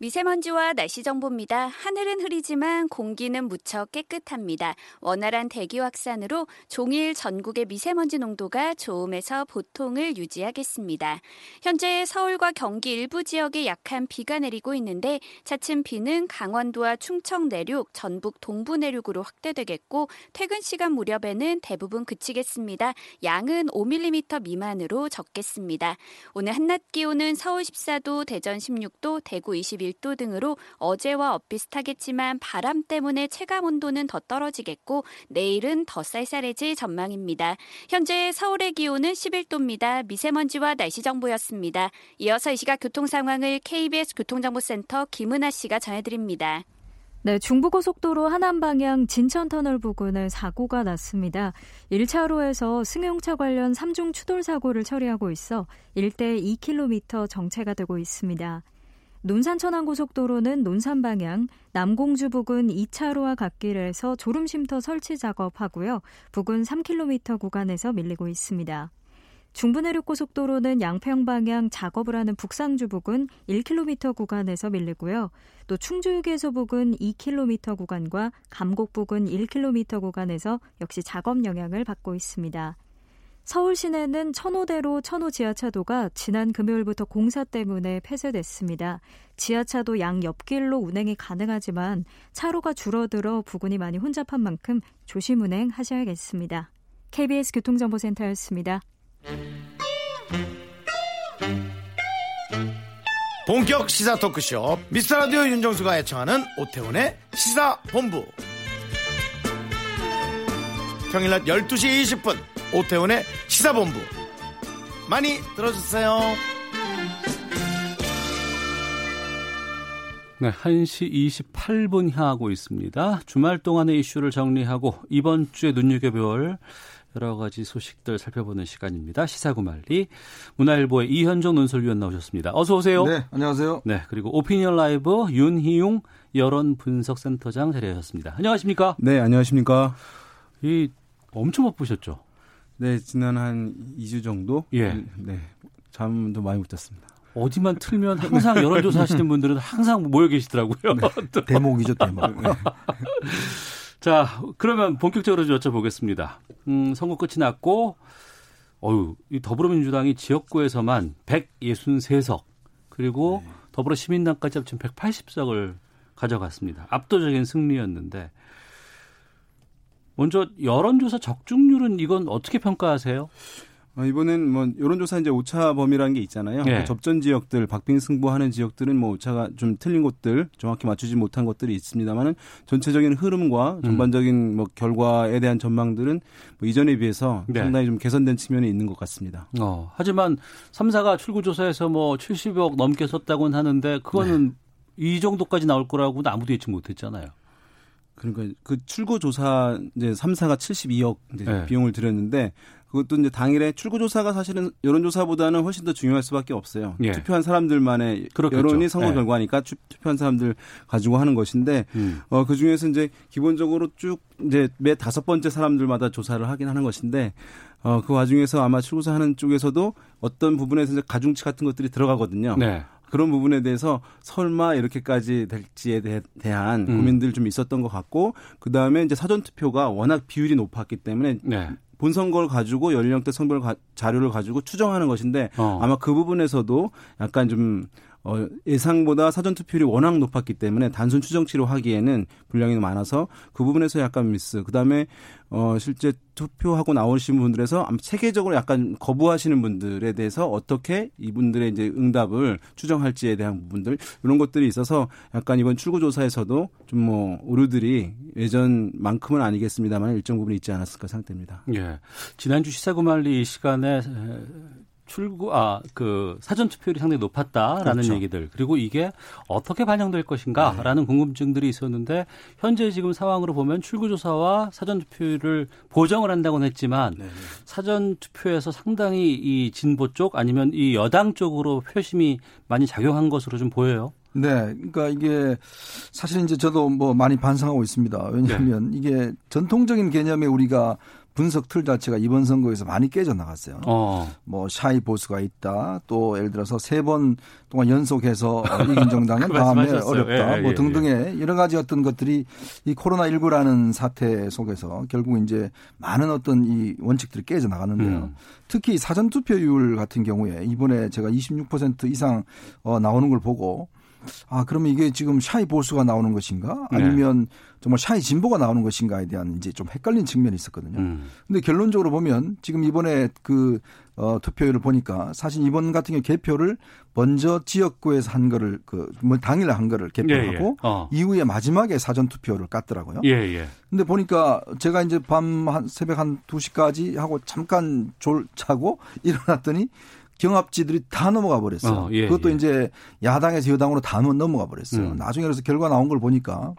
미세먼지와 날씨 정보입니다. 하늘은 흐리지만 공기는 무척 깨끗합니다. 원활한 대기 확산으로 종일 전국의 미세먼지 농도가 좋음에서 보통을 유지하겠습니다. 현재 서울과 경기 일부 지역에 약한 비가 내리고 있는데 차츰 비는 강원도와 충청 내륙, 전북 동부 내륙으로 확대되겠고 퇴근 시간 무렵에는 대부분 그치겠습니다. 양은 5mm 미만으로 적겠습니다. 오늘 한낮 기온은 서울 14도, 대전 16도, 대구 21도 1도 등으로 어제와 엇비슷하겠지만 바람 때문에 체감 온도는 더 떨어지겠고 내일은 더 쌀쌀해질 전망입니다. 현재 서울의 기온은 11도입니다. 미세먼지와 날씨 정보였습니다. 이어서 이 시각 교통 상황을 KBS 교통정보센터 김은아 씨가 전해드립니다. 네, 중부고속도로 하남 방향 진천터널 부근에 사고가 났습니다. 1차로에서 승용차 관련 3중 추돌 사고를 처리하고 있어 일대 2km 정체가 되고 있습니다. 논산 천안고속도로는 논산 방향 남공주 부근 2차로와 갓길에서 졸음쉼터 설치 작업하고요. 부근 3km 구간에서 밀리고 있습니다. 중부내륙고속도로는 양평 방향 작업을 하는 북상주 부근 1km 구간에서 밀리고요. 또 충주휴게소 부근 2km 구간과 감곡 부근 1km 구간에서 역시 작업 영향을 받고 있습니다. 서울 시내는 천호대로 천호 지하차도가 지난 금요일부터 공사 때문에 폐쇄됐습니다. 지하차도 양 옆길로 운행이 가능하지만 차로가 줄어들어 부근이 많이 혼잡한 만큼 조심 운행하셔야겠습니다. KBS 교통정보센터였습니다. 본격 시사 토크쇼 미스터라디오 윤정수가 애청하는 오태훈의 시사본부 평일낮 12시 20분 오태훈의 시사본부 많이 들어주세요. 네, 1시 28분 향하고 있습니다. 주말 동안의 이슈를 정리하고 이번 주에 눈여겨볼 여러 가지 소식들 살펴보는 시간입니다. 시사구말리 문화일보의 이현정 논설위원 나오셨습니다. 어서 오세요. 네, 안녕하세요. 네, 그리고 오피니언 라이브 윤희용 여론 분석센터장 자리하셨습니다. 안녕하십니까? 네, 안녕하십니까? 이 엄청 바쁘셨죠? 네, 지난 한 2주 정도? 예. 네. 잠도 많이 못 잤습니다. 어디만 틀면 항상 여론조사 하시는 분들은 항상 모여 계시더라고요. 네. 대목이죠, 대목. 네. 자, 그러면 본격적으로 여쭤보겠습니다. 음, 선거 끝이 났고, 어유, 이 더불어민주당이 지역구에서만 163석, 그리고 네. 더불어 시민당까지 합치면 180석을 가져갔습니다. 압도적인 승리였는데, 먼저 여론조사 적중률은 이건 어떻게 평가하세요? 어, 이번엔 뭐 여론조사 이제 오차 범위라는 게 있잖아요. 네. 접전 지역들, 박빙 승부하는 지역들은 뭐 오차가 좀 틀린 곳들, 정확히 맞추지 못한 것들이 있습니다만은 전체적인 흐름과 음. 전반적인 뭐 결과에 대한 전망들은 뭐 이전에 비해서 네. 상당히 좀 개선된 측면이 있는 것 같습니다. 어, 하지만 3사가 출구조사에서 뭐 70억 넘게 썼다고는 하는데 그거는 네. 이 정도까지 나올 거라고는 아무도 예측 못했잖아요. 그러니까 그 출구 조사 이제 3사가 72억 이제 네. 비용을 들였는데 그것도 이제 당일에 출구 조사가 사실은 여론 조사보다는 훨씬 더 중요할 수밖에 없어요. 예. 투표한 사람들만의 그렇겠죠. 여론이 선거 예. 결과니까 투표한 사람들 가지고 하는 것인데 음. 어, 그 중에서 이제 기본적으로 쭉 이제 매 다섯 번째 사람들마다 조사를 하긴 하는 것인데 어, 그 와중에서 아마 출구사하는 쪽에서도 어떤 부분에서 이제 가중치 같은 것들이 들어가거든요. 네. 그런 부분에 대해서 설마 이렇게까지 될지에 대, 한 음. 고민들 좀 있었던 것 같고 그 다음에 이제 사전 투표가 워낙 비율이 높았기 때문에 네. 본 선거를 가지고 연령대 성별 자료를 가지고 추정하는 것인데 어. 아마 그 부분에서도 약간 좀 어, 예상보다 사전 투표율이 워낙 높았기 때문에 단순 추정치로 하기에는 분량이 많아서 그 부분에서 약간 미스. 그 다음에 어, 실제 투표하고 나오신 분들에서 체계적으로 약간 거부하시는 분들에 대해서 어떻게 이분들의 이제 응답을 추정할지에 대한 부분들 이런 것들이 있어서 약간 이번 출구조사에서도 좀 뭐 오류들이 예전만큼은 아니겠습니다만 일정 부분 있지 않았을까 생각됩니다. 예. 지난주 시사구말리 시간에 출구 아 그 사전 투표율이 상당히 높았다라는 그렇죠. 얘기들 그리고 이게 어떻게 반영될 것인가라는 네. 궁금증들이 있었는데 현재 지금 상황으로 보면 출구 조사와 사전 투표율을 보정을 한다고는 했지만 네. 사전 투표에서 상당히 이 진보 쪽 아니면 이 여당 쪽으로 표심이 많이 작용한 것으로 좀 보여요. 네, 그러니까 이게 사실 이제 저도 뭐 많이 반성하고 있습니다. 왜냐하면 네. 이게 전통적인 개념에 우리가 분석 틀 자체가 이번 선거에서 많이 깨져 나갔어요. 어. 뭐 샤이 보수가 있다. 또 예를 들어서 세 번 동안 연속해서 이긴 정당은 그 다음에 어렵다. 예, 뭐 예, 뭐 등등의 예. 여러 가지 어떤 것들이 이 코로나 19라는 사태 속에서 결국 이제 많은 어떤 이 원칙들이 깨져 나가는데요. 음. 특히 사전 투표율 같은 경우에 이번에 제가 26% 이상 어 나오는 걸 보고 아, 그러면 이게 지금 샤이 보수가 나오는 것인가? 네. 아니면 네. 정말 샤이 진보가 나오는 것인가에 대한 이제 좀 헷갈린 측면이 있었거든요. 음. 근데 결론적으로 보면 지금 이번에 그 어, 투표율을 보니까 사실 이번 같은 경우 개표를 먼저 지역구에서 한 거를 그 뭐 당일 한 거를 개표하고 예, 예. 어. 이후에 마지막에 사전 투표를 깠더라고요. 예, 예. 근데 보니까 제가 이제 밤 한 새벽 한 2시까지 하고 잠깐 졸 자고 일어났더니 경합지들이 다 넘어가 버렸어요. 어, 예, 그것도 예. 이제 야당에서 여당으로 다 넘어가 버렸어요. 음. 나중에 그래서 결과 나온 걸 보니까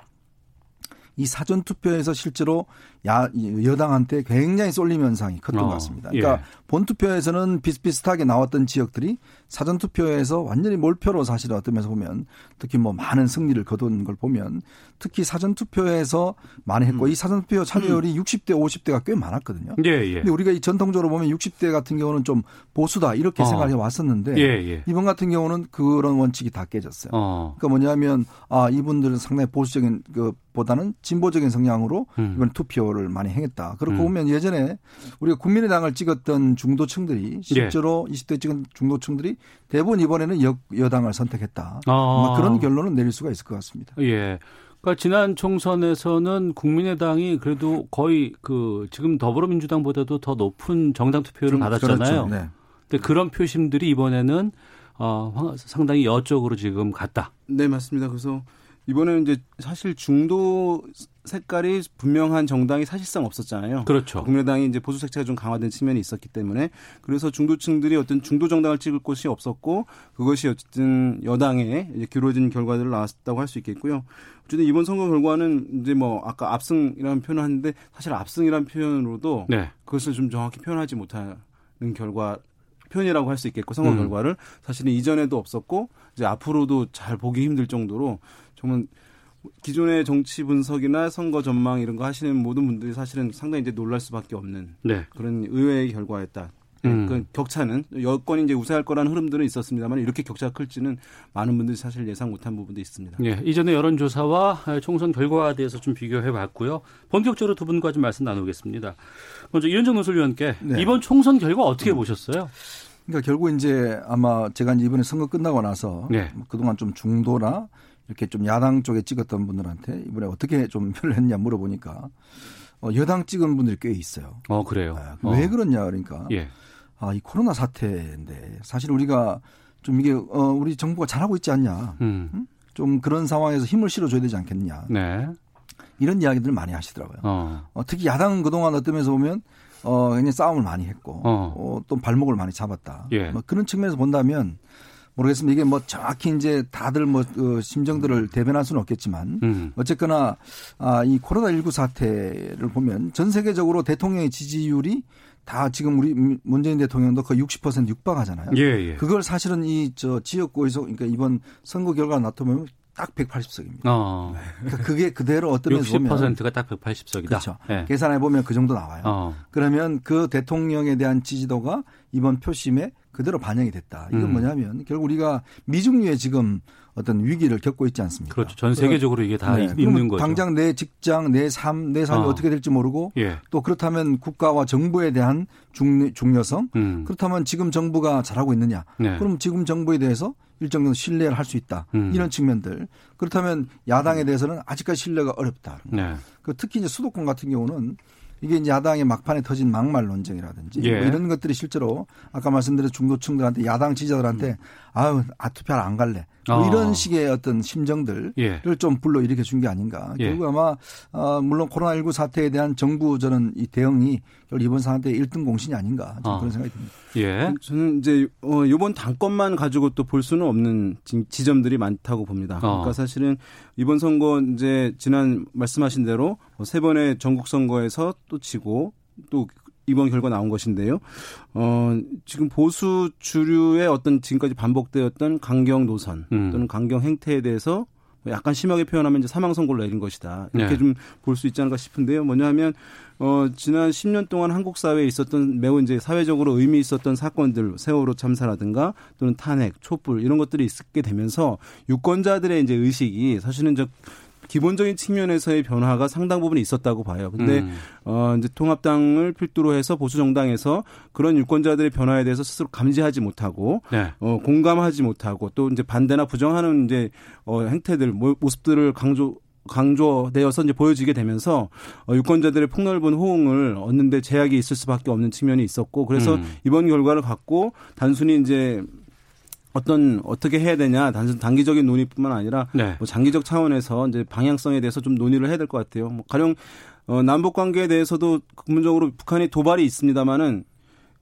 이 사전 투표에서 실제로 야, 여당한테 굉장히 쏠림 현상이 컸던 어, 것 같습니다. 그러니까 예. 본 투표에서는 비슷비슷하게 나왔던 지역들이 사전 투표에서 완전히 몰표로 사실 어떤 면에서 보면 특히 뭐 많은 승리를 거둔 걸 보면 특히 사전 투표에서 많이 했고 음. 이 사전 투표 참여율이 음. 60대 50대가 꽤 많았거든요. 예, 예. 근데 우리가 이 전통적으로 보면 60대 같은 경우는 좀 보수다 이렇게 어. 생각해 왔었는데 예, 예. 이번 같은 경우는 그런 원칙이 다 깨졌어요. 어. 그러니까 뭐냐면 아 이분들은 상당히 보수적인 그 보다는 진보적인 성향으로 음. 이번 투표 를 많이 행했다. 그렇고 음. 보면 예전에 우리가 국민의당을 찍었던 중도층들이 예. 실제로 예. 20대 찍은 중도층들이 대부분 이번에는 여, 여당을 선택했다. 아. 그런 결론은 내릴 수가 있을 것 같습니다. 예. 그러니까 지난 총선에서는 국민의당이 그래도 거의 그 지금 더불어민주당보다도 더 높은 정당 투표율을 음, 받았잖아요. 그렇죠. 네. 근데 그런 표심들이 이번에는 어 상당히 여쪽으로 지금 갔다. 네, 맞습니다. 그래서 이번에는 이제 사실 중도 색깔이 분명한 정당이 사실상 없었잖아요. 그렇죠. 국민의당이 이제 보수 색채가 좀 강화된 측면이 있었기 때문에 그래서 중도층들이 어떤 중도 정당을 찍을 곳이 없었고 그것이 어쨌든 여당에 이제 기울어진 결과들을 나왔다고 할 수 있겠고요. 어쨌든 이번 선거 결과는 이제 뭐 아까 압승이라는 표현을 하는데 사실 압승이라는 표현으로도 네. 그것을 좀 정확히 표현하지 못하는 결과 표현이라고 할 수 있겠고 선거 음. 결과를 사실은 이전에도 없었고 이제 앞으로도 잘 보기 힘들 정도로 정말 기존의 정치 분석이나 선거 전망 이런 거 하시는 모든 분들이 사실은 상당히 이제 놀랄 수밖에 없는 네. 그런 의외의 결과였다. 음. 그 격차는 여권이 이제 우세할 거라는 흐름들은 있었습니다만 이렇게 격차가 클지는 많은 분들이 사실 예상 못한 부분도 있습니다. 예, 이전의 여론조사와 총선 결과에 대해서 좀 비교해 봤고요. 본격적으로 두 분과 좀 말씀 나누겠습니다. 먼저 이현정 논술위원께 네. 이번 총선 결과 어떻게 음. 보셨어요? 그러니까 결국 이제 아마 제가 이번에 선거 끝나고 나서 네. 그동안 좀 중도나 이렇게 좀 야당 쪽에 찍었던 분들한테 이번에 어떻게 좀 표를 했냐 물어보니까 어, 여당 찍은 분들이 꽤 있어요. 어 그래요. 아, 왜 어. 그러냐 그러니까 예. 아이 코로나 사태인데 사실 우리가 좀 이게 어, 우리 정부가 잘하고 있지 않냐. 음. 음? 좀 그런 상황에서 힘을 실어줘야 되지 않겠냐. 네. 이런 이야기들을 많이 하시더라고요. 어. 어, 특히 야당은 그동안 어떤 면에서 보면 어, 굉장히 싸움을 많이 했고 어. 어, 또 발목을 많이 잡았다. 예. 뭐 그런 측면에서 본다면 모르겠습니다. 이게 뭐 정확히 이제 다들 뭐 어, 심정들을 대변할 수는 없겠지만 음. 어쨌거나 아, 이 코로나19 사태를 보면 전 세계적으로 대통령의 지지율이 다 지금 우리 문재인 대통령도 거의 60% 육박하잖아요. 예, 예. 그걸 사실은 이 저 지역구에서 그러니까 이번 선거 결과 나타보면 딱 180석입니다. 어. 그러니까 그게 그대로 어떤 면에서 보면 60%가 딱 180석이다. 그렇죠. 네. 계산해 보면 그 정도 나와요. 어. 그러면 그 대통령에 대한 지지도가 이번 표심에 그대로 반영이 됐다. 이건 음. 뭐냐면 결국 우리가 미중류에 지금 어떤 위기를 겪고 있지 않습니까? 그렇죠. 전 세계적으로 이게 다 네. 있는 거죠. 당장 내 직장, 내 삶, 내 삶이 어. 떻게 될지 모르고 예. 또 그렇다면 국가와 정부에 대한 중, 중요성 음. 그렇다면 지금 정부가 잘하고 있느냐? 네. 그럼 지금 정부에 대해서 일정 정도 신뢰를 할 수 있다. 음. 이런 측면들. 그렇다면 야당에 대해서는 아직까지 신뢰가 어렵다. 네. 그 특히 이제 수도권 같은 경우는 이게 이제 야당의 막판에 터진 막말 논쟁이라든지 예. 뭐 이런 것들이 실제로 아까 말씀드린 중도층들한테 야당 지지자들한테 음. 아유 아 투표를 안 갈래 뭐 어. 이런 식의 어떤 심정들을 예. 좀 불러 일으켜 준 게 아닌가. 예. 결국 아마 어, 물론 코로나19 사태에 대한 정부 저는 이 대응이 이번 사태 1등 공신이 아닌가 어. 그런 생각이 듭니다. 예. 저는 이제 어, 이번 당권만 가지고 또 볼 수는 없는 지점들이 많다고 봅니다. 어. 그러니까 사실은 이번 선거 이제 지난 말씀하신 대로 뭐세 번의 전국 선거에서 또 지고 또 이번 결과 나온 것인데요. 어, 지금 보수 주류의 어떤 지금까지 반복되었던 강경 노선 음. 또는 강경 행태에 대해서 약간 심하게 표현하면 이제 사망 선고를 내린 것이다. 이렇게 네. 좀볼 수 있지 않을까 싶은데요. 뭐냐면 어 지난 10년 동안 한국 사회에 있었던 매우 이제 사회적으로 의미 있었던 사건들 세월호 참사라든가 또는 탄핵, 촛불 이런 것들이 있게 되면서 유권자들의 이제 의식이 사실은 저 기본적인 측면에서의 변화가 상당 부분 있었다고 봐요. 근데 음. 어 이제 통합당을 필두로 해서 보수 정당에서 그런 유권자들의 변화에 대해서 스스로 감지하지 못하고 네. 어 공감하지 못하고 또 이제 반대나 부정하는 이제 어 행태들 모습들을 강조 강조되어서 이제 보여지게 되면서 어, 유권자들의 폭넓은 호응을 얻는데 제약이 있을 수밖에 없는 측면이 있었고 그래서 음. 이번 결과를 갖고 단순히 이제 어떤 어떻게 해야 되냐 단순 단기적인 논의뿐만 아니라 네. 뭐 장기적 차원에서 이제 방향성에 대해서 좀 논의를 해야 될 것 같아요. 뭐 가령 어, 남북 관계에 대해서도 근본적으로 북한이 도발이 있습니다만은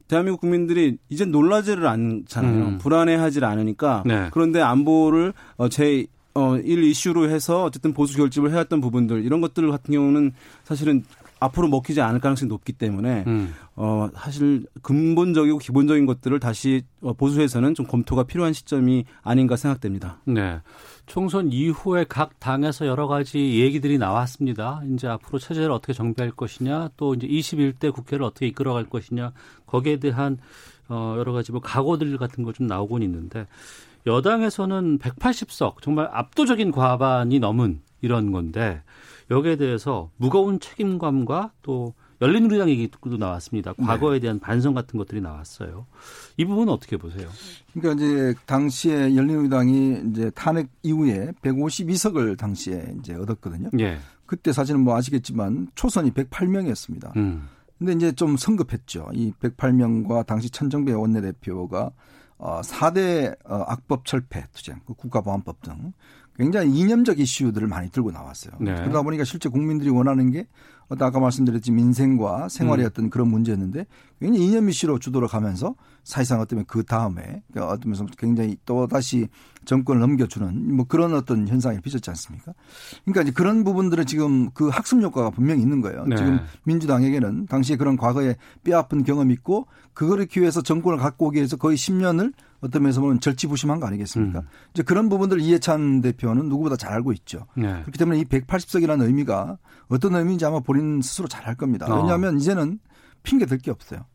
대한민국 국민들이 이제 놀라지를 않잖아요. 음. 불안해하지 않으니까 네. 그런데 안보를 어, 제 어, 일 이슈로 해서 어쨌든 보수 결집을 해왔던 부분들 이런 것들 같은 경우는 사실은 앞으로 먹히지 않을 가능성이 높기 때문에 음. 어 사실 근본적이고 기본적인 것들을 다시 어, 보수에서는 좀 검토가 필요한 시점이 아닌가 생각됩니다. 네. 총선 이후에 각 당에서 여러 가지 얘기들이 나왔습니다. 이제 앞으로 체제를 어떻게 정비할 것이냐, 또 이제 21대 국회를 어떻게 이끌어갈 것이냐, 거기에 대한 어 여러 가지 뭐 각오들 같은 거 좀 나오곤 있는데 여당에서는 180석 정말 압도적인 과반이 넘은 이런 건데 여기에 대해서 무거운 책임감과 또 열린우리당 얘기도 나왔습니다. 과거에 네. 대한 반성 같은 것들이 나왔어요. 이 부분은 어떻게 보세요? 그러니까 이제 당시에 열린우리당이 이제 탄핵 이후에 152석을 당시에 이제 얻었거든요. 예. 그때 사실은 뭐 아시겠지만 초선이 108명이었습니다. 음. 근데 이제 좀 성급했죠. 이 108명과 당시 천정배 원내대표가 어 4대 어 악법 철폐 투쟁, 그 국가보안법 등 굉장히 이념적 이슈들을 많이 들고 나왔어요. 네. 그러다 보니까 실제 국민들이 원하는 게 아까 말씀드렸지 민생과 생활의 음. 어떤 그런 문제였는데 굉장히 이념 이슈로 주도를 가면서 사실상 어쩌면 그 다음에 그러니까 어떤 면서 굉장히 또 다시 정권을 넘겨주는 뭐 그런 어떤 현상이 빚었지 않습니까? 그러니까 이제 그런 부분들은 지금 그 학습 효과가 분명히 있는 거예요. 네. 지금 민주당에게는 당시에 그런 과거에 뼈아픈 경험이 있고 그거를 기회해서 정권을 갖고 오기 위해서 거의 10년을 어떤 면에서 보면 절치부심한 거 아니겠습니까? 음. 이제 그런 부분들 이해찬 대표는 누구보다 잘 알고 있죠. 네. 그렇기 때문에 이 180석이라는 의미가 어떤 의미인지 아마 본인 스스로 잘 알 겁니다. 어. 왜냐하면 어. 이제는 핑계 될게 없어요.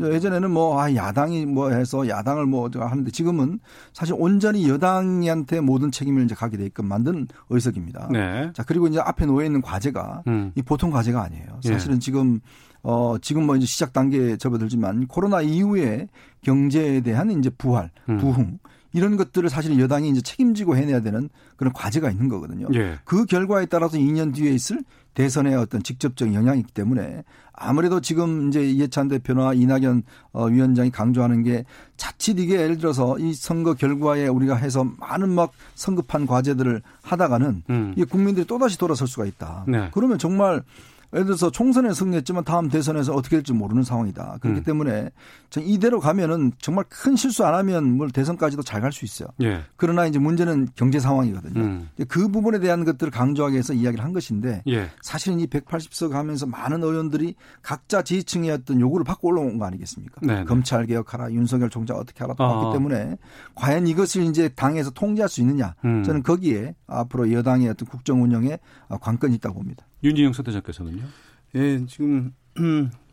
예전에는 뭐, 아, 야당이 뭐 해서 야당을 뭐 하는데 지금은 사실 온전히 여당한테 모든 책임을 이제 가게 되게끔 만든 의석입니다. 네. 자, 그리고 이제 앞에 놓여 있는 과제가 음. 이 보통 과제가 아니에요. 예. 사실은 네. 지금 어, 지금 뭐 이제 시작 단계에 접어들지만 코로나 이후에 경제에 대한 이제 부활, 음. 부흥 이런 것들을 사실 여당이 이제 책임지고 해내야 되는 그런 과제가 있는 거거든요. 예. 그 결과에 따라서 2년 뒤에 있을 대선의 어떤 직접적 영향이 있기 때문에 아무래도 지금 이제 이해찬 대표나 이낙연 어, 위원장이 강조하는 게 자칫 이게 예를 들어서 이 선거 결과에 우리가 해서 많은 막 성급한 과제들을 하다가는 음. 이 국민들이 또다시 돌아설 수가 있다. 네. 그러면 정말 예를 들어서 총선에 승리했지만 다음 대선에서 어떻게 될지 모르는 상황이다. 그렇기 음. 때문에 이대로 가면은 정말 큰 실수 안 하면 뭘 대선까지도 잘 갈 수 있어요. 예. 그러나 이제 문제는 경제 상황이거든요. 음. 그 부분에 대한 것들을 강조하기 위해서 이야기를 한 것인데 예. 사실은 이 180석 하면서 많은 의원들이 각자 지지층의 어떤 요구를 받고 올라온 거 아니겠습니까? 네네. 검찰 개혁하라, 윤석열 총장 어떻게 하라 또 아. 때문에 과연 이것을 이제 당에서 통제할 수 있느냐? 음. 저는 거기에 앞으로 여당의 어떤 국정 운영에 관건이 있다고 봅니다. 윤진영 선대장께서는요? 예, 지금 음,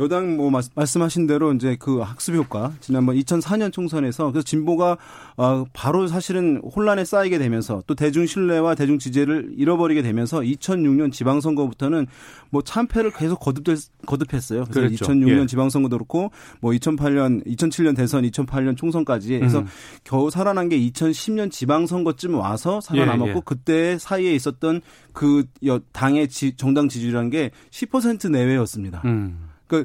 여당 뭐 말씀하신 대로 이제 그 학습 효과 지난번 2004년 총선에서 그래서 진보가 어 바로 사실은 혼란에 쌓이게 되면서 또 대중 신뢰와 대중 지지를 잃어버리게 되면서 2006년 지방선거부터는 뭐 참패를 계속 거듭 거듭했어요. 그래서 그랬죠. 2006년 예. 지방선거도 그렇고 뭐 2008년 2007년 대선 2008년 총선까지 해서 음. 겨우 살아난 게 2010년 지방선거쯤 와서 살아남았고 예, 예. 그때 사이에 있었던 그 당의 지, 정당 지지율이라는 게 10% 내외였습니다. 음. 그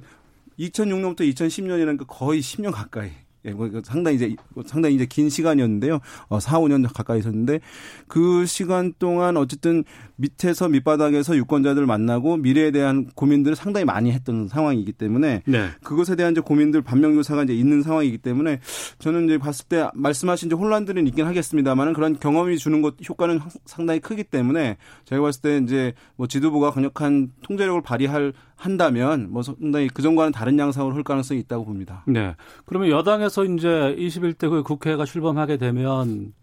2006년부터 2010년이라는 그 거의 10년 가까이 예, 뭐 상당히 이제 상당히 이제 긴 시간이었는데요. 어, 4, 5년 가까이 있었는데 그 시간 동안 어쨌든 밑에서 밑바닥에서 유권자들 만나고 미래에 대한 고민들을 상당히 많이 했던 상황이기 때문에 네. 그것에 대한 이제 고민들 반명 요사가 이제 있는 상황이기 때문에 저는 이제 봤을 때 말씀하신 이제 혼란들은 있긴 하겠습니다만은 그런 경험이 주는 것 효과는 상당히 크기 때문에 제가 봤을 때 이제 뭐 지도부가 강력한 통제력을 발휘할 한다면 뭐 상당히 그전과는 다른 양상으로 흘 가능성이 있다고 봅니다. 네. 그러면 여당에서 이제 21대 그 국회가 출범하게 되면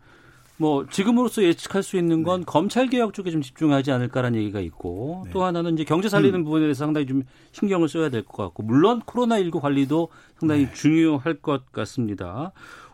뭐 지금으로서 예측할 수 있는 건 네. 검찰 개혁 쪽에 좀 집중하지 않을까라는 얘기가 있고 네. 또 하나는 이제 경제 살리는 음. 부분에 대해서 상당히 좀 신경을 써야 될 것 같고 물론 코로나 19 관리도 상당히 네. 중요할 것 같습니다.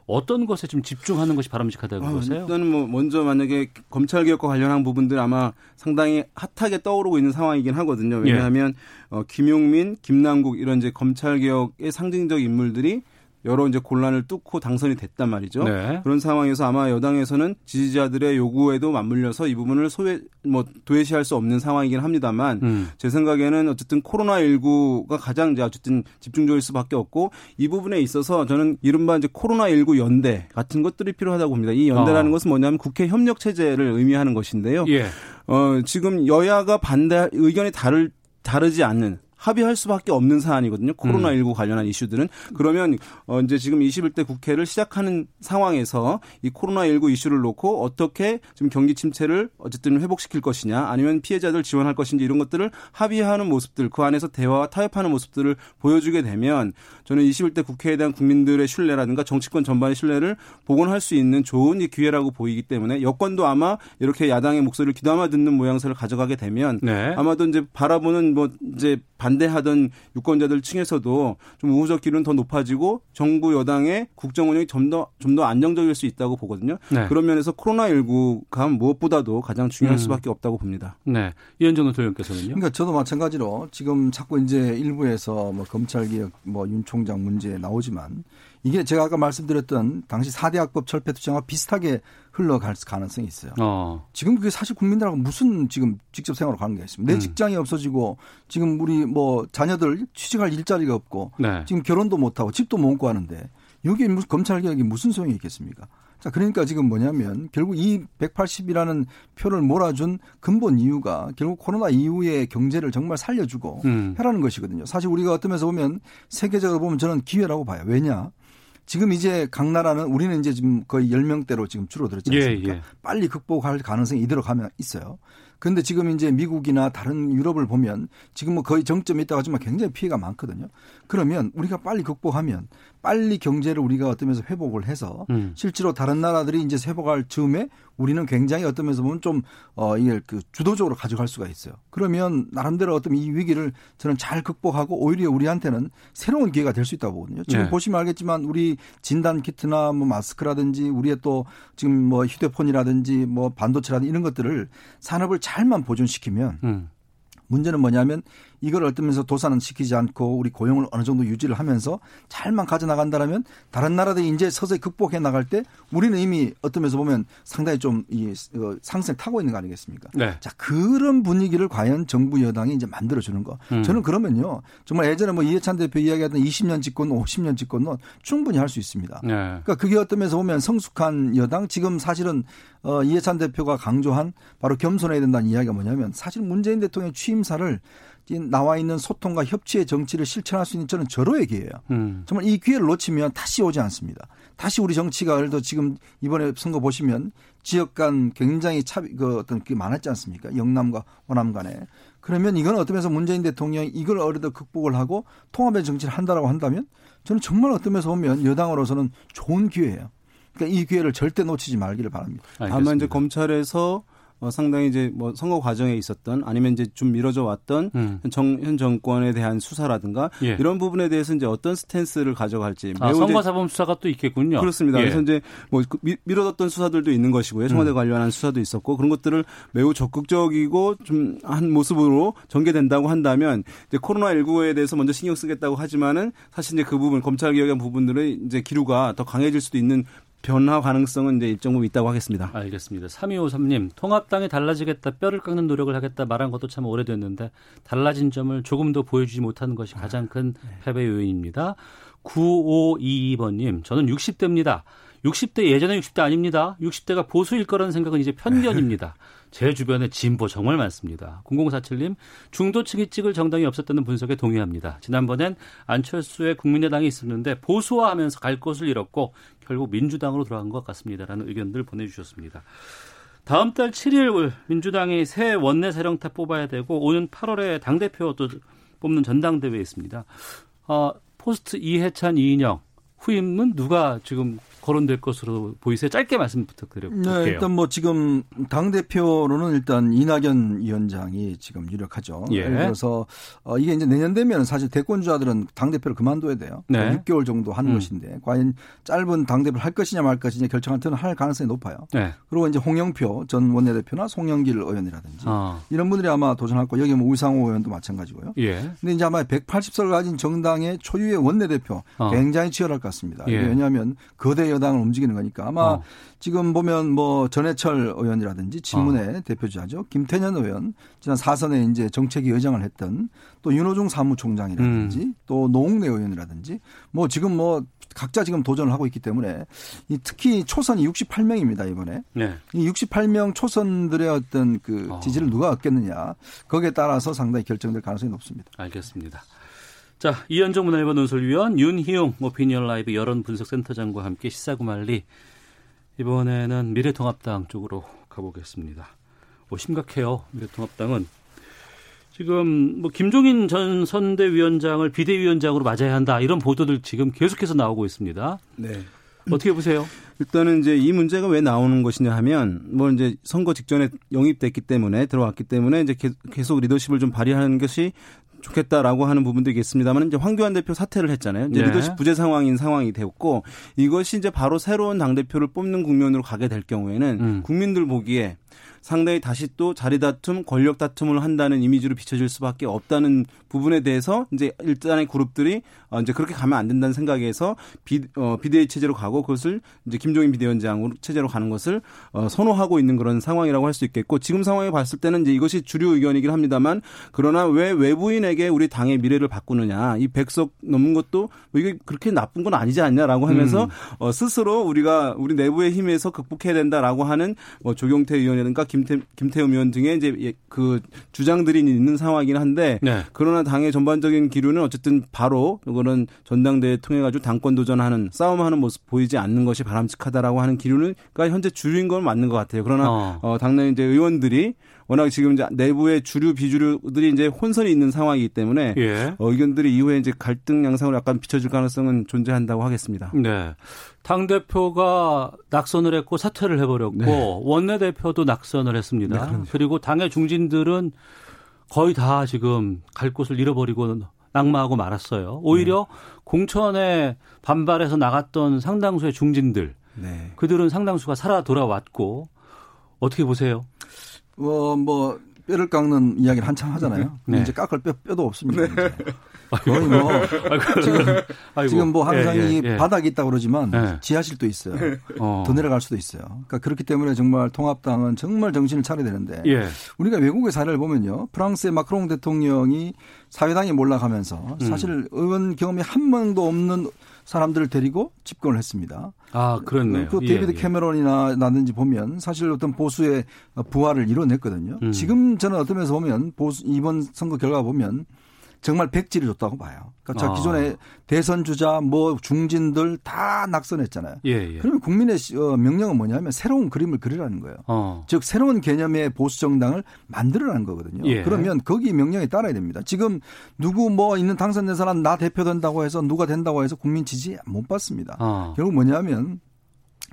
어떤 것에 좀 집중하는 것이 바람직하다고 아, 보세요? 일단은 뭐 먼저 만약에 검찰 개혁과 관련한 부분들 아마 상당히 핫하게 떠오르고 있는 상황이긴 하거든요. 왜냐하면 예. 어, 김용민, 김남국 이런 이제 검찰 개혁의 상징적 인물들이 여러 이제 곤란을 뚫고 당선이 됐단 말이죠. 네. 그런 상황에서 아마 여당에서는 지지자들의 요구에도 맞물려서 이 부분을 소외 뭐 도외시할 수 없는 상황이긴 합니다만 음. 제 생각에는 어쨌든 코로나 19가 가장 이제 어쨌든 집중적일 수밖에 없고 이 부분에 있어서 저는 이른바 이제 코로나 19 연대 같은 것들이 필요하다고 봅니다. 이 연대라는 어. 것은 뭐냐면 국회 협력 체제를 의미하는 것인데요. 예. 어 지금 여야가 반대 의견이 다를 다르지 않는 합의할 수밖에 없는 사안이거든요. 코로나19 음. 관련한 이슈들은. 그러면 어 이제 지금 21대 국회를 시작하는 상황에서 이 코로나19 이슈를 놓고 어떻게 지금 경기 침체를 어쨌든 회복시킬 것이냐 아니면 피해자들 지원할 것인지 이런 것들을 합의하는 모습들 그 안에서 대화와 타협하는 모습들을 보여주게 되면 저는 21대 국회에 대한 국민들의 신뢰라든가 정치권 전반의 신뢰를 복원할 수 있는 좋은 기회라고 보이기 때문에 여권도 아마 이렇게 야당의 목소리를 귀담아 듣는 모양새를 가져가게 되면 네. 아마도 이제 바라보는 뭐 이제 반대하던 유권자들 층에서도 좀 우호적 기류는 더 높아지고 정부 여당의 국정 운영이 좀 더 좀 더 안정적일 수 있다고 보거든요. 네. 그런 면에서 코로나19가 무엇보다도 가장 중요할 음. 수밖에 없다고 봅니다. 네. 이현정 노조위원께서는요. 그러니까 저도 마찬가지로 지금 자꾸 이제 일부에서 뭐 검찰 개혁 뭐 윤 총장 문제 나오지만 이게 제가 아까 말씀드렸던 당시 4대 학법 철폐 투쟁과 비슷하게 흘러갈 가능성이 있어요. 어. 지금 그게 사실 국민들하고 무슨 지금 직접 생활로 가는 게 있습니다. 내 음. 직장이 없어지고 지금 우리 뭐 자녀들 취직할 일자리가 없고 네. 지금 결혼도 못 하고 집도 못 먹고 하는데 여기에 무슨 검찰 개혁이 무슨 소용이 있겠습니까? 자, 그러니까 지금 뭐냐면 결국 이 180이라는 표를 몰아준 근본 이유가 결국 코로나 이후에 경제를 정말 살려주고 음. 해라는 것이거든요. 사실 우리가 어떤 면에서 보면 세계적으로 보면 저는 기회라고 봐요. 왜냐? 지금 이제 각 나라는 우리는 이제 지금 거의 10명대로 지금 줄어들었지 예, 않습니까? 예, 예. 빨리 극복할 가능성이 이대로 가면 있어요. 그런데 지금 이제 미국이나 다른 유럽을 보면 지금 뭐 거의 정점에 있다고 하지만 굉장히 피해가 많거든요. 그러면 우리가 빨리 극복하면 빨리 경제를 우리가 어떤 면에서 회복을 해서 음. 실제로 다른 나라들이 이제 회복할 즈음에 우리는 굉장히 어떤 면에서 보면 좀, 어, 이게 그 주도적으로 가져갈 수가 있어요. 그러면 나름대로 어떤 이 위기를 저는 잘 극복하고 오히려 우리한테는 새로운 기회가 될 수 있다고 보거든요. 지금 네. 보시면 알겠지만 우리 진단 키트나 뭐 마스크라든지 우리의 또 지금 뭐 휴대폰이라든지 뭐 반도체라든지 이런 것들을 산업을 잘만 보존시키면 음. 문제는 뭐냐면 이걸 어떠면서 도산은 시키지 않고 우리 고용을 어느 정도 유지를 하면서 잘만 가져나간다라면 다른 나라들이 이제 서서히 극복해 나갈 때 우리는 이미 어떤 면에서 보면 상당히 좀이 어, 상승 타고 있는 거 아니겠습니까? 네. 자 그런 분위기를 과연 정부 여당이 이제 만들어 주는 거. 음. 저는 그러면요 정말 예전에 뭐 이해찬 대표 이야기하던 20년 집권, 50년 집권은 충분히 할 수 있습니다. 네. 그러니까 그게 어떤 면에서 보면 성숙한 여당 지금 사실은 어, 이해찬 대표가 강조한 바로 겸손해야 된다는 이야기가 뭐냐면 사실 문재인 대통령 취임사를 나와 있는 소통과 협치의 정치를 실천할 수 있는 저는 절호의 기회예요. 음. 정말 이 기회를 놓치면 다시 오지 않습니다. 다시 우리 정치가 예를 들어 지금 이번에 선거 보시면 지역 간 굉장히 차, 그 어떤 게 많았지 않습니까? 영남과 호남 간에. 그러면 이건 어떤 면에서 문재인 대통령이 이걸 어려도 극복을 하고 통합의 정치를 한다라고 한다면 저는 정말 어떤 면에서 보면 여당으로서는 좋은 기회예요. 그러니까 이 기회를 절대 놓치지 말기를 바랍니다. 알겠습니다. 다만 이제 검찰에서 어, 상당히 이제 뭐 선거 과정에 있었던 아니면 이제 좀 미뤄져 왔던 음. 정, 현 정권에 대한 수사라든가 예. 이런 부분에 대해서 이제 어떤 스탠스를 가져갈지 아, 선거사범 수사가 또 있겠군요. 그렇습니다. 예. 그래서 이제 뭐그 미, 미뤄졌던 수사들도 있는 것이고요. 청와대 음. 관련한 수사도 있었고 그런 것들을 매우 적극적이고 좀 한 모습으로 전개된다고 한다면 이제 코로나 19에 대해서 먼저 신경 쓰겠다고 하지만은 사실 이제 그 부분 검찰 개혁의 부분들의 이제 기류가 더 강해질 수도 있는 변화 가능성은 이제 일정 부분 있다고 하겠습니다. 알겠습니다. 3253님, 통합당이 달라지겠다, 뼈를 깎는 노력을 하겠다 말한 것도 참 오래됐는데 달라진 점을 조금 더 보여주지 못하는 것이 가장 큰 네. 패배 요인입니다. 9522번님, 저는 60대입니다. 60대 예전에 60대 아닙니다. 60대가 보수일 거라는 생각은 이제 편견입니다. 제 주변에 진보 정말 많습니다. 0047님, 중도층이 찍을 정당이 없었다는 분석에 동의합니다. 지난번엔 안철수의 국민의당이 있었는데 보수화하면서 갈 곳을 잃었고 결국 민주당으로 돌아간 것 같습니다라는 의견들 보내주셨습니다. 다음 달 7일 민주당이 새 원내 사령탑 뽑아야 되고 오는 8월에 당 대표도 뽑는 전당대회에 있습니다. 어, 포스트 이해찬 이인영 후임은 누가 지금 거론될 것으로 보이세요? 짧게 말씀 부탁드려요. 네, 일단 뭐 지금 당 대표로는 일단 이낙연 위원장이 지금 유력하죠. 예. 예를 들어서 어, 이게 이제 내년 되면 사실 대권주자들은 당 대표를 그만둬야 돼요. 네. 6개월 정도 한 음. 것인데 과연 짧은 당 대표를 할 것이냐 말 것이냐 결정한 때는 할 가능성이 높아요. 네. 그리고 이제 홍영표 전 원내대표나 송영길 의원이라든지 아. 이런 분들이 아마 도전할 거 여기 뭐 우상호 의원도 마찬가지고요. 예. 근데 이제 아마 180석을 가진 정당의 초유의 원내대표 아. 굉장히 치열할 것 같습니다. 예. 왜냐하면 거대 여당을 움직이는 거니까 아마 어. 지금 보면 뭐 전해철 의원이라든지 친문의 어. 대표주자죠. 김태년 의원 지난 사선에 이제 정책위 의장을 했던 또 윤호중 사무총장이라든지 음. 또 노웅래 의원이라든지 뭐 지금 뭐 각자 지금 도전을 하고 있기 때문에 이 특히 초선이 68명입니다 이번에 네. 이 68명 초선들의 어떤 그 어. 지지를 누가 얻겠느냐 거기에 따라서 상당히 결정될 가능성이 높습니다. 알겠습니다. 자, 이현정 문화일보 논설위원 윤희용 오피니언 라이브 여론 분석센터장과 함께 시사구말리 이번에는 미래통합당 쪽으로 가보겠습니다. 뭐 심각해요. 미래통합당은 지금 뭐 김종인 전 선대위원장을 비대위원장으로 맞아야 한다 이런 보도들 지금 계속해서 나오고 있습니다. 네. 어떻게 보세요? 일단은 이제 이 문제가 왜 나오는 것이냐 하면 뭐 이제 선거 직전에 영입됐기 때문에 들어왔기 때문에 이제 계속 리더십을 좀 발휘하는 것이 좋겠다라고 하는 부분도 있겠습니다만 이제 황교안 대표 사퇴를 했잖아요. 이제 네. 리더십 부재 상황인 상황이 되었고 이것이 이제 바로 새로운 당 대표를 뽑는 국면으로 가게 될 경우에는 음. 국민들 보기에 상당히 다시 또 자리 다툼, 권력 다툼을 한다는 이미지로 비춰질 수밖에 없다는 부분에 대해서 이제 일단의 그룹들이 어, 이제 그렇게 가면 안 된다는 생각에서 비, 어, 비대위 체제로 가고 그것을 이제 김종인 비대위원장으로 체제로 가는 것을 어, 선호하고 있는 그런 상황이라고 할 수 있겠고 지금 상황에 봤을 때는 이제 이것이 주류 의견이긴 합니다만 그러나 왜 외부인에게 우리 당의 미래를 바꾸느냐 이 백석 넘는 것도 뭐 이게 그렇게 나쁜 건 아니지 않냐라고 하면서 음. 어, 스스로 우리가 우리 내부의 힘에서 극복해야 된다라고 하는 뭐 조경태 의원이라든가 김태, 김태흠 의원 등의 이제 예, 그 주장들이 있는 상황이긴 한데 네. 그러나 당의 전반적인 기류는 어쨌든 바로 이거는 전당대회 통해 가지고 당권 도전하는 싸움하는 모습 보이지 않는 것이 바람직하다라고 하는 기류는 그러니까 현재 주류인 건 맞는 것 같아요. 그러나 어. 어 당내 이제 의원들이 워낙 지금 이제 내부의 주류 비주류들이 이제 혼선이 있는 상황이기 때문에 예. 어, 의견들이 이후에 이제 갈등 양상으로 약간 비춰질 가능성은 존재한다고 하겠습니다. 네. 당 대표가 낙선을 했고 사퇴를 해버렸고 네. 원내 대표도 낙선을 했습니다. 네, 그리고 당의 중진들은 거의 다 지금 갈 곳을 잃어버리고 낙마하고 말았어요. 오히려 네. 공천에 반발해서 나갔던 상당수의 중진들, 네. 그들은 상당수가 살아 돌아왔고 어떻게 보세요? 어, 뭐 뼈를 깎는 이야기를 한참 하잖아요. 네. 이제 깎을 뼈, 뼈도 없습니다. 네. 거의 뭐 지금 아이고. 지금 뭐 항상 예, 예, 이 예. 바닥이 있다고 그러지만 예. 지하실도 있어요. 어. 더 내려갈 수도 있어요. 그러니까 그렇기 때문에 정말 통합당은 정말 정신을 차려야 되는데 예. 우리가 외국의 사례를 보면요. 프랑스의 마크롱 대통령이 사회당에 몰락하면서 음. 사실 의원 경험이 한 명도 없는 사람들을 데리고 집권을 했습니다. 아, 그렇네요. 그 데이비드 예, 예. 캐머런이나 나든지 보면 사실 어떤 보수의 부활을 이뤄냈거든요. 음. 지금 저는 어떤 면에서 보면 보수 이번 선거 결과 보면 정말 백지를 줬다고 봐요. 그러니까 아. 기존에 대선 주자 뭐 중진들 다 낙선했잖아요. 예, 예. 그러면 국민의 어, 명령은 뭐냐면 새로운 그림을 그리라는 거예요. 어. 즉 새로운 개념의 보수 정당을 만들어라는 거거든요. 예. 그러면 거기 명령에 따라야 됩니다. 지금 누구 뭐 있는 당선된 사람 나 대표 된다고 해서 누가 된다고 해서 국민 지지 못 받습니다. 어. 결국 뭐냐면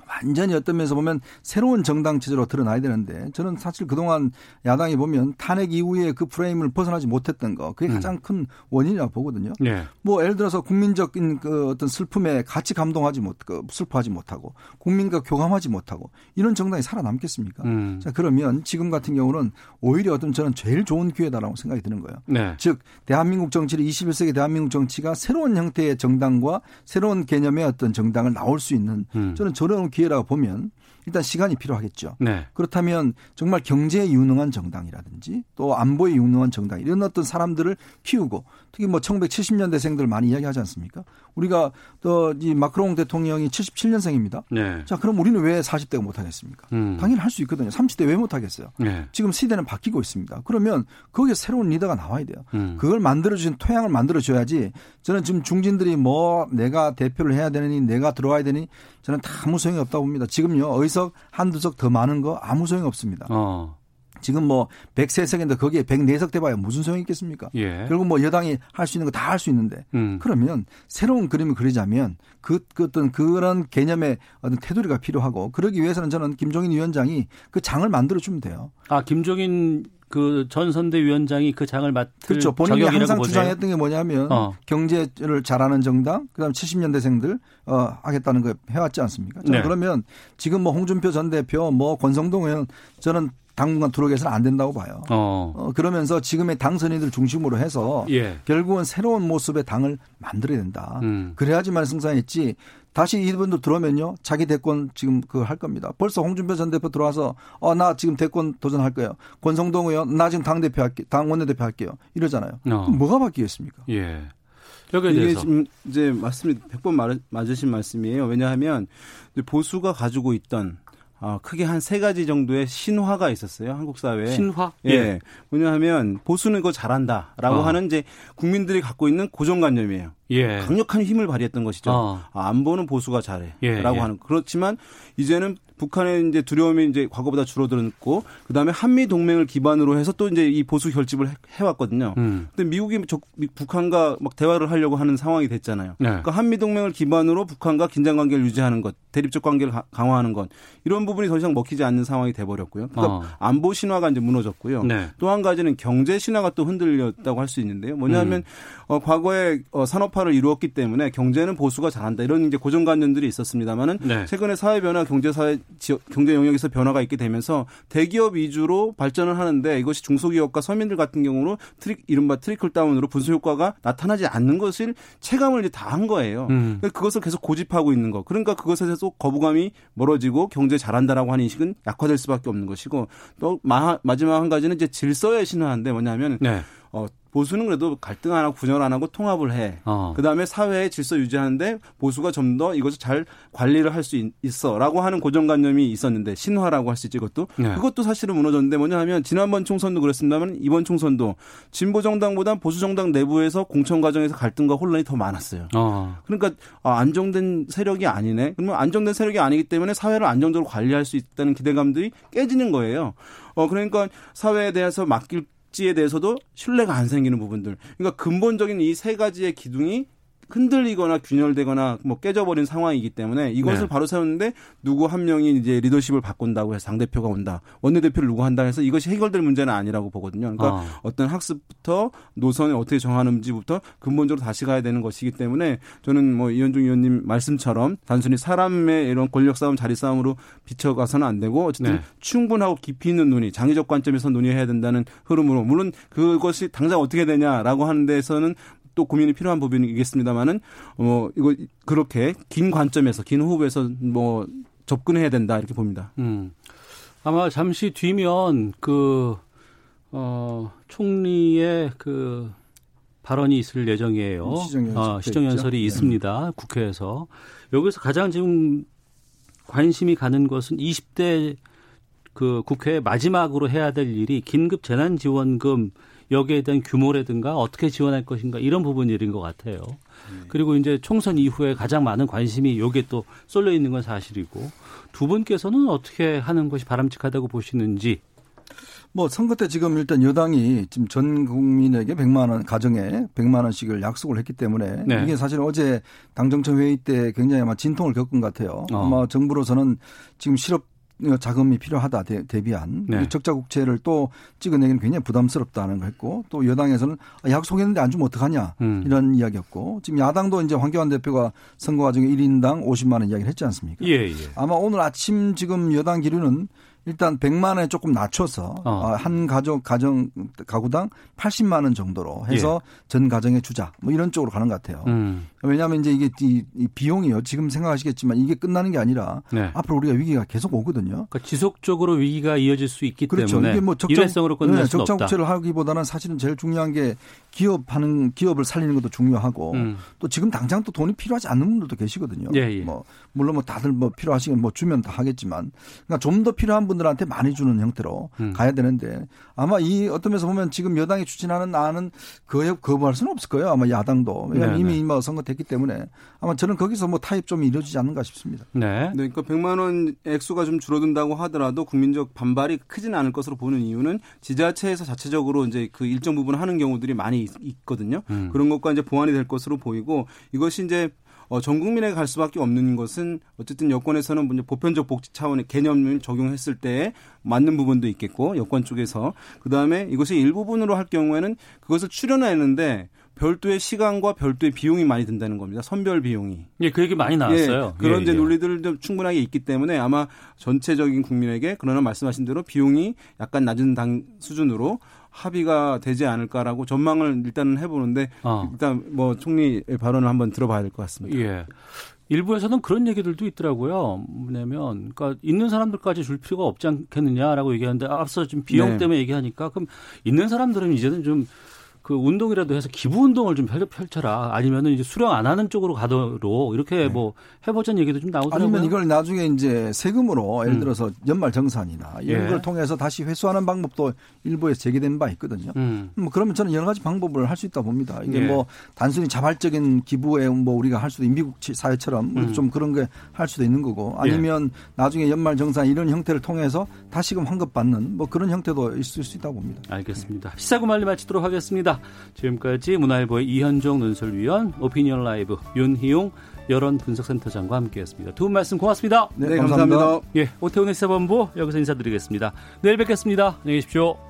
완전히 어떤 면에서 보면 새로운 정당 체제로 드러나야 되는데 저는 사실 그동안 야당이 보면 탄핵 이후에 그 프레임을 벗어나지 못했던 거 그게 음. 가장 음. 큰 원인이라고 보거든요. 네. 뭐 예를 들어서 국민적인 그 어떤 슬픔에 같이 감동하지 못, 그 슬퍼하지 못하고 국민과 교감하지 못하고 이런 정당이 살아남겠습니까? 음. 자 그러면 지금 같은 경우는 오히려 어떤 저는 제일 좋은 기회다라고 생각이 드는 거예요. 네. 즉 대한민국 정치를 21세기 대한민국 정치가 새로운 형태의 정당과 새로운 개념의 어떤 정당을 나올 수 있는 음. 저는 저런 기회라고 보면 일단 시간이 필요하겠죠. 네. 그렇다면 정말 경제에 유능한 정당이라든지 또 안보에 유능한 정당 이런 어떤 사람들을 키우고 특히 뭐 1970년대생들 많이 이야기하지 않습니까? 우리가 또 이 마크롱 대통령이 77년생입니다. 네. 자, 그럼 우리는 왜 40대가 못 하겠습니까? 음. 당연히 할 수 있거든요. 30대 왜 못 하겠어요? 네. 지금 시대는 바뀌고 있습니다. 그러면 거기에 새로운 리더가 나와야 돼요. 음. 그걸 만들어 주신 토양을 만들어 줘야지 저는 지금 중진들이 뭐 내가 대표를 해야 되느니 내가 들어와야 되니 저는 다 아무 소용이 없다고 봅니다. 지금요. 의석 한두 석 더 많은 거 아무 소용이 없습니다. 어. 지금 뭐 103석인데 거기에 104석 돼봐야 무슨 소용이 있겠습니까? 예. 결국 뭐 여당이 할 수 있는 거 다 할 수 있는데 음. 그러면 새로운 그림을 그리자면 그, 그 어떤 그런 개념의 어떤 테두리가 필요하고 그러기 위해서는 저는 김종인 위원장이 그 장을 만들어 주면 돼요. 아 김종인 그 전 선대위원장이 그 장을 맡을 그렇죠. 본인이 항상 보세요. 주장했던 게 뭐냐면 어. 경제를 잘하는 정당, 그다음 70년대생들 어 하겠다는 거 해왔지 않습니까? 네. 그러면 지금 뭐 홍준표 전 대표, 뭐 권성동 의원 저는 당분간 들어오게서는 안 된다고 봐요. 어. 어. 그러면서 지금의 당선인들 중심으로 해서 예. 결국은 새로운 모습의 당을 만들어야 된다. 음. 그래야지만 승산했지. 다시 이분들 들어오면요. 자기 대권 지금 그거 할 겁니다. 벌써 홍준표 전 대표 들어와서 어, 나 지금 대권 도전할 거예요. 권성동 의원, 나 지금 당대표 할게, 당 원내대표 할게요. 이러잖아요. 어. 뭐가 바뀌겠습니까? 예. 여기에 이게 대해서. 지금 이제 말씀이 100번 맞으신 말씀이에요. 왜냐하면 보수가 가지고 있던 어, 크게 한 세 가지 정도의 신화가 있었어요. 한국 사회에. 신화? 예. 예. 왜냐하면 보수는 그거 잘한다라고 어. 하는 이제 국민들이 갖고 있는 고정관념이에요. 예. 강력한 힘을 발휘했던 것이죠. 어. 아, 안보는 보수가 잘해라고 예, 예. 하는. 그렇지만 이제는 북한의 이제 두려움이 이제 과거보다 줄어들었고 그다음에 한미 동맹을 기반으로 해서 또 이제 이 보수 결집을 해, 왔거든요 음. 근데 미국이 저, 북한과 막 대화를 하려고 하는 상황이 됐잖아요. 네. 그러니까 한미 동맹을 기반으로 북한과 긴장 관계를 유지하는 것, 대립적 관계를 강화하는 것 이런 부분이 더 이상 먹히지 않는 상황이 돼 버렸고요. 그러니까 어. 안보 신화가 이제 무너졌고요. 네. 또한 가지는 경제 신화가 또 흔들렸다고 할 수 있는데요. 뭐냐면 음. 어, 과거에 어, 산업화를 이루었기 때문에 경제는 보수가 잘한다 이런 이제 고정관념들이 있었습니다만은 네. 최근에 사회 변화, 경제 사회 지역, 경제 영역에서 변화가 있게 되면서 대기업 위주로 발전을 하는데 이것이 중소기업과 서민들 같은 경우로 트리, 이른바 trickle down으로 분수 효과가 나타나지 않는 것을 체감을 이제 다 한 거예요. 음. 그러니까 그것을 계속 고집하고 있는 거. 그러니까 그것에 대해서 거부감이 멀어지고 경제 잘한다라고 하는 인식은 약화될 수밖에 없는 것이고 또 마, 마지막 한 가지는 이제 질서의 신화인데 뭐냐면 네. 어, 보수는 그래도 갈등 안 하고 분열 안 하고 통합을 해. 어. 그다음에 사회의 질서 유지하는데 보수가 좀 더 이것을 잘 관리를 할 수 있어라고 하는 고정관념이 있었는데 신화라고 할 수 있지 그것도 네. 그것도 사실은 무너졌는데 뭐냐 하면 지난번 총선도 그랬습니다만 이번 총선도 진보 정당보다 보수 정당 내부에서 공천 과정에서 갈등과 혼란이 더 많았어요. 어. 그러니까 아, 안정된 세력이 아니네. 그러면 안정된 세력이 아니기 때문에 사회를 안정적으로 관리할 수 있다는 기대감들이 깨지는 거예요. 어 그러니까 사회에 대해서 맡길 복지에 대해서도 신뢰가 안 생기는 부분들. 그러니까 근본적인 이 세 가지의 기둥이 흔들리거나 균열되거나 뭐 깨져버린 상황이기 때문에 이것을 네. 바로 세웠는데 누구 한 명이 이제 리더십을 바꾼다고 해서 당 대표가 온다 원내 대표를 누구 한다 해서 이것이 해결될 문제는 아니라고 보거든요. 그러니까 어. 어떤 학습부터 노선을 어떻게 정하는지부터 근본적으로 다시 가야 되는 것이기 때문에 저는 뭐 이현중 의원님 말씀처럼 단순히 사람의 이런 권력 싸움 자리 싸움으로 비춰가서는 안 되고 어쨌든 네. 충분하고 깊이 있는 논의 장의적 관점에서 논의해야 된다는 흐름으로 물론 그것이 당장 어떻게 되냐라고 하는 데서는 또 고민이 필요한 부분이겠습니다만은 어 이거 그렇게 긴 관점에서 긴 호흡에서 뭐 접근해야 된다 이렇게 봅니다. 음. 아마 잠시 뒤면 그 어, 총리의 그 발언이 있을 예정이에요. 시정연설 어, 시정연설이 네. 있습니다. 국회에서 여기서 가장 지금 관심이 가는 것은 20대 그 국회 마지막으로 해야 될 일이 긴급 재난지원금 여기에 대한 규모라든가 어떻게 지원할 것인가 이런 부분일인 것 같아요. 네. 그리고 이제 총선 이후에 가장 많은 관심이 여기에 또 쏠려 있는 건 사실이고 두 분께서는 어떻게 하는 것이 바람직하다고 보시는지 뭐 선거 때 지금 일단 여당이 지금 전 국민에게 100만 원 가정에 100만 원씩을 약속을 했기 때문에 네. 이게 사실 어제 당정청 회의 때 굉장히 아마 진통을 겪은 것 같아요. 어. 아마 정부로서는 지금 실업 자금이 필요하다 대, 비한 네. 적자 국채를 또 찍어내기는 굉장히 부담스럽다는 거 했고 또 여당에서는 아, 약속했는데 안 주면 어떡하냐 음. 이런 이야기였고 지금 야당도 이제 황교안 대표가 선거 과정에 1인당 50만 원 이야기를 했지 않습니까? 예, 예. 아마 오늘 아침 지금 여당 기류는 일단 100만 원에 조금 낮춰서 어. 아, 한 가족 가정 가구당 80만 원 정도로 해서 예. 전 가정에 주자 뭐 이런 쪽으로 가는 것 같아요. 음. 왜냐하면 이제 이게 이, 이, 비용이요. 지금 생각하시겠지만 이게 끝나는 게 아니라 네. 앞으로 우리가 위기가 계속 오거든요. 그러니까 지속적으로 위기가 이어질 수 있기 그렇죠. 때문에 이게 뭐 적정, 일회성으로 끝날 네, 수 적정 국채를 하기보다는 사실은 제일 중요한 게 기업하는 기업을 살리는 것도 중요하고 음. 또 지금 당장 또 돈이 필요하지 않는 분들도 계시거든요. 예, 예. 뭐 물론 뭐 다들 뭐 필요하시면 뭐 주면 다 하겠지만 그러니까 좀 더 필요한 분 분들한테 많이 주는 형태로 음. 가야 되는데 아마 이 어떤 면에서 보면 지금 여당이 추진하는 안은 거의 거부할 수는 없을 거예요. 아마 야당도. 왜냐하면 네네. 이미 뭐 선거됐기 때문에 아마 저는 거기서 뭐 타협 좀 이루어지지 않는가 싶습니다. 네. 네 그러니까 100만 원 액수가 좀 줄어든다고 하더라도 국민적 반발이 크지는 않을 것으로 보는 이유는 지자체에서 자체적으로 이제 그 일정 부분 하는 경우들이 많이 있거든요. 음. 그런 것과 이제 보완이 될 것으로 보이고 이것이 이제 어, 전 국민에게 갈 수밖에 없는 것은 어쨌든 여권에서는 먼저 보편적 복지 차원의 개념을 적용했을 때 맞는 부분도 있겠고 여권 쪽에서 그 다음에 이것이 일부분으로 할 경우에는 그것을 출연하는데 별도의 시간과 별도의 비용이 많이 든다는 겁니다. 선별 비용이. 예, 그 얘기 많이 나왔어요. 예, 그런 예, 이제 예. 논리들도 충분하게 있기 때문에 아마 전체적인 국민에게 그러나 말씀하신 대로 비용이 약간 낮은 당 수준으로 합의가 되지 않을까라고 전망을 일단은 해보는데 어. 일단 뭐 총리 발언을 한번 들어봐야 될 것 같습니다. 예. 일부에서는 그런 얘기들도 있더라고요. 뭐냐면, 그러니까 있는 사람들까지 줄 필요가 없지 않겠느냐라고 얘기하는데 앞서 좀 비용 네. 때문에 얘기하니까 그럼 있는 사람들은 이제는 좀 그 운동이라도 해서 기부 운동을 좀 펼쳐라. 아니면은 이제 수령 안 하는 쪽으로 가도록 이렇게 네. 뭐 해보자는 얘기도 좀 나오더라고요. 아니면 이걸 나중에 이제 세금으로 예를 음. 들어서 연말 정산이나 이런 예. 걸 통해서 다시 회수하는 방법도 일부에서 제기된 바 있거든요. 음. 뭐 그러면 저는 여러 가지 방법을 할 수 있다 봅니다. 이게 예. 뭐 단순히 자발적인 기부에 뭐 우리가 할 수도 있는 미국 사회처럼 음. 좀 그런 게 할 수도 있는 거고 아니면 예. 나중에 연말 정산 이런 형태를 통해서 다시금 환급 받는 뭐 그런 형태도 있을 수 있다고 봅니다. 알겠습니다. 시사구말리 마치도록 하겠습니다. 지금까지 문화일보의 이현종 논설위원, 오피니언 라이브 윤희용 여론 분석센터장과 함께했습니다. 두 분 말씀 고맙습니다. 네, 네 감사합니다. 감사합니다. 예, 오태훈의 시사본부 여기서 인사드리겠습니다. 내일 뵙겠습니다. 안녕히 계십시오.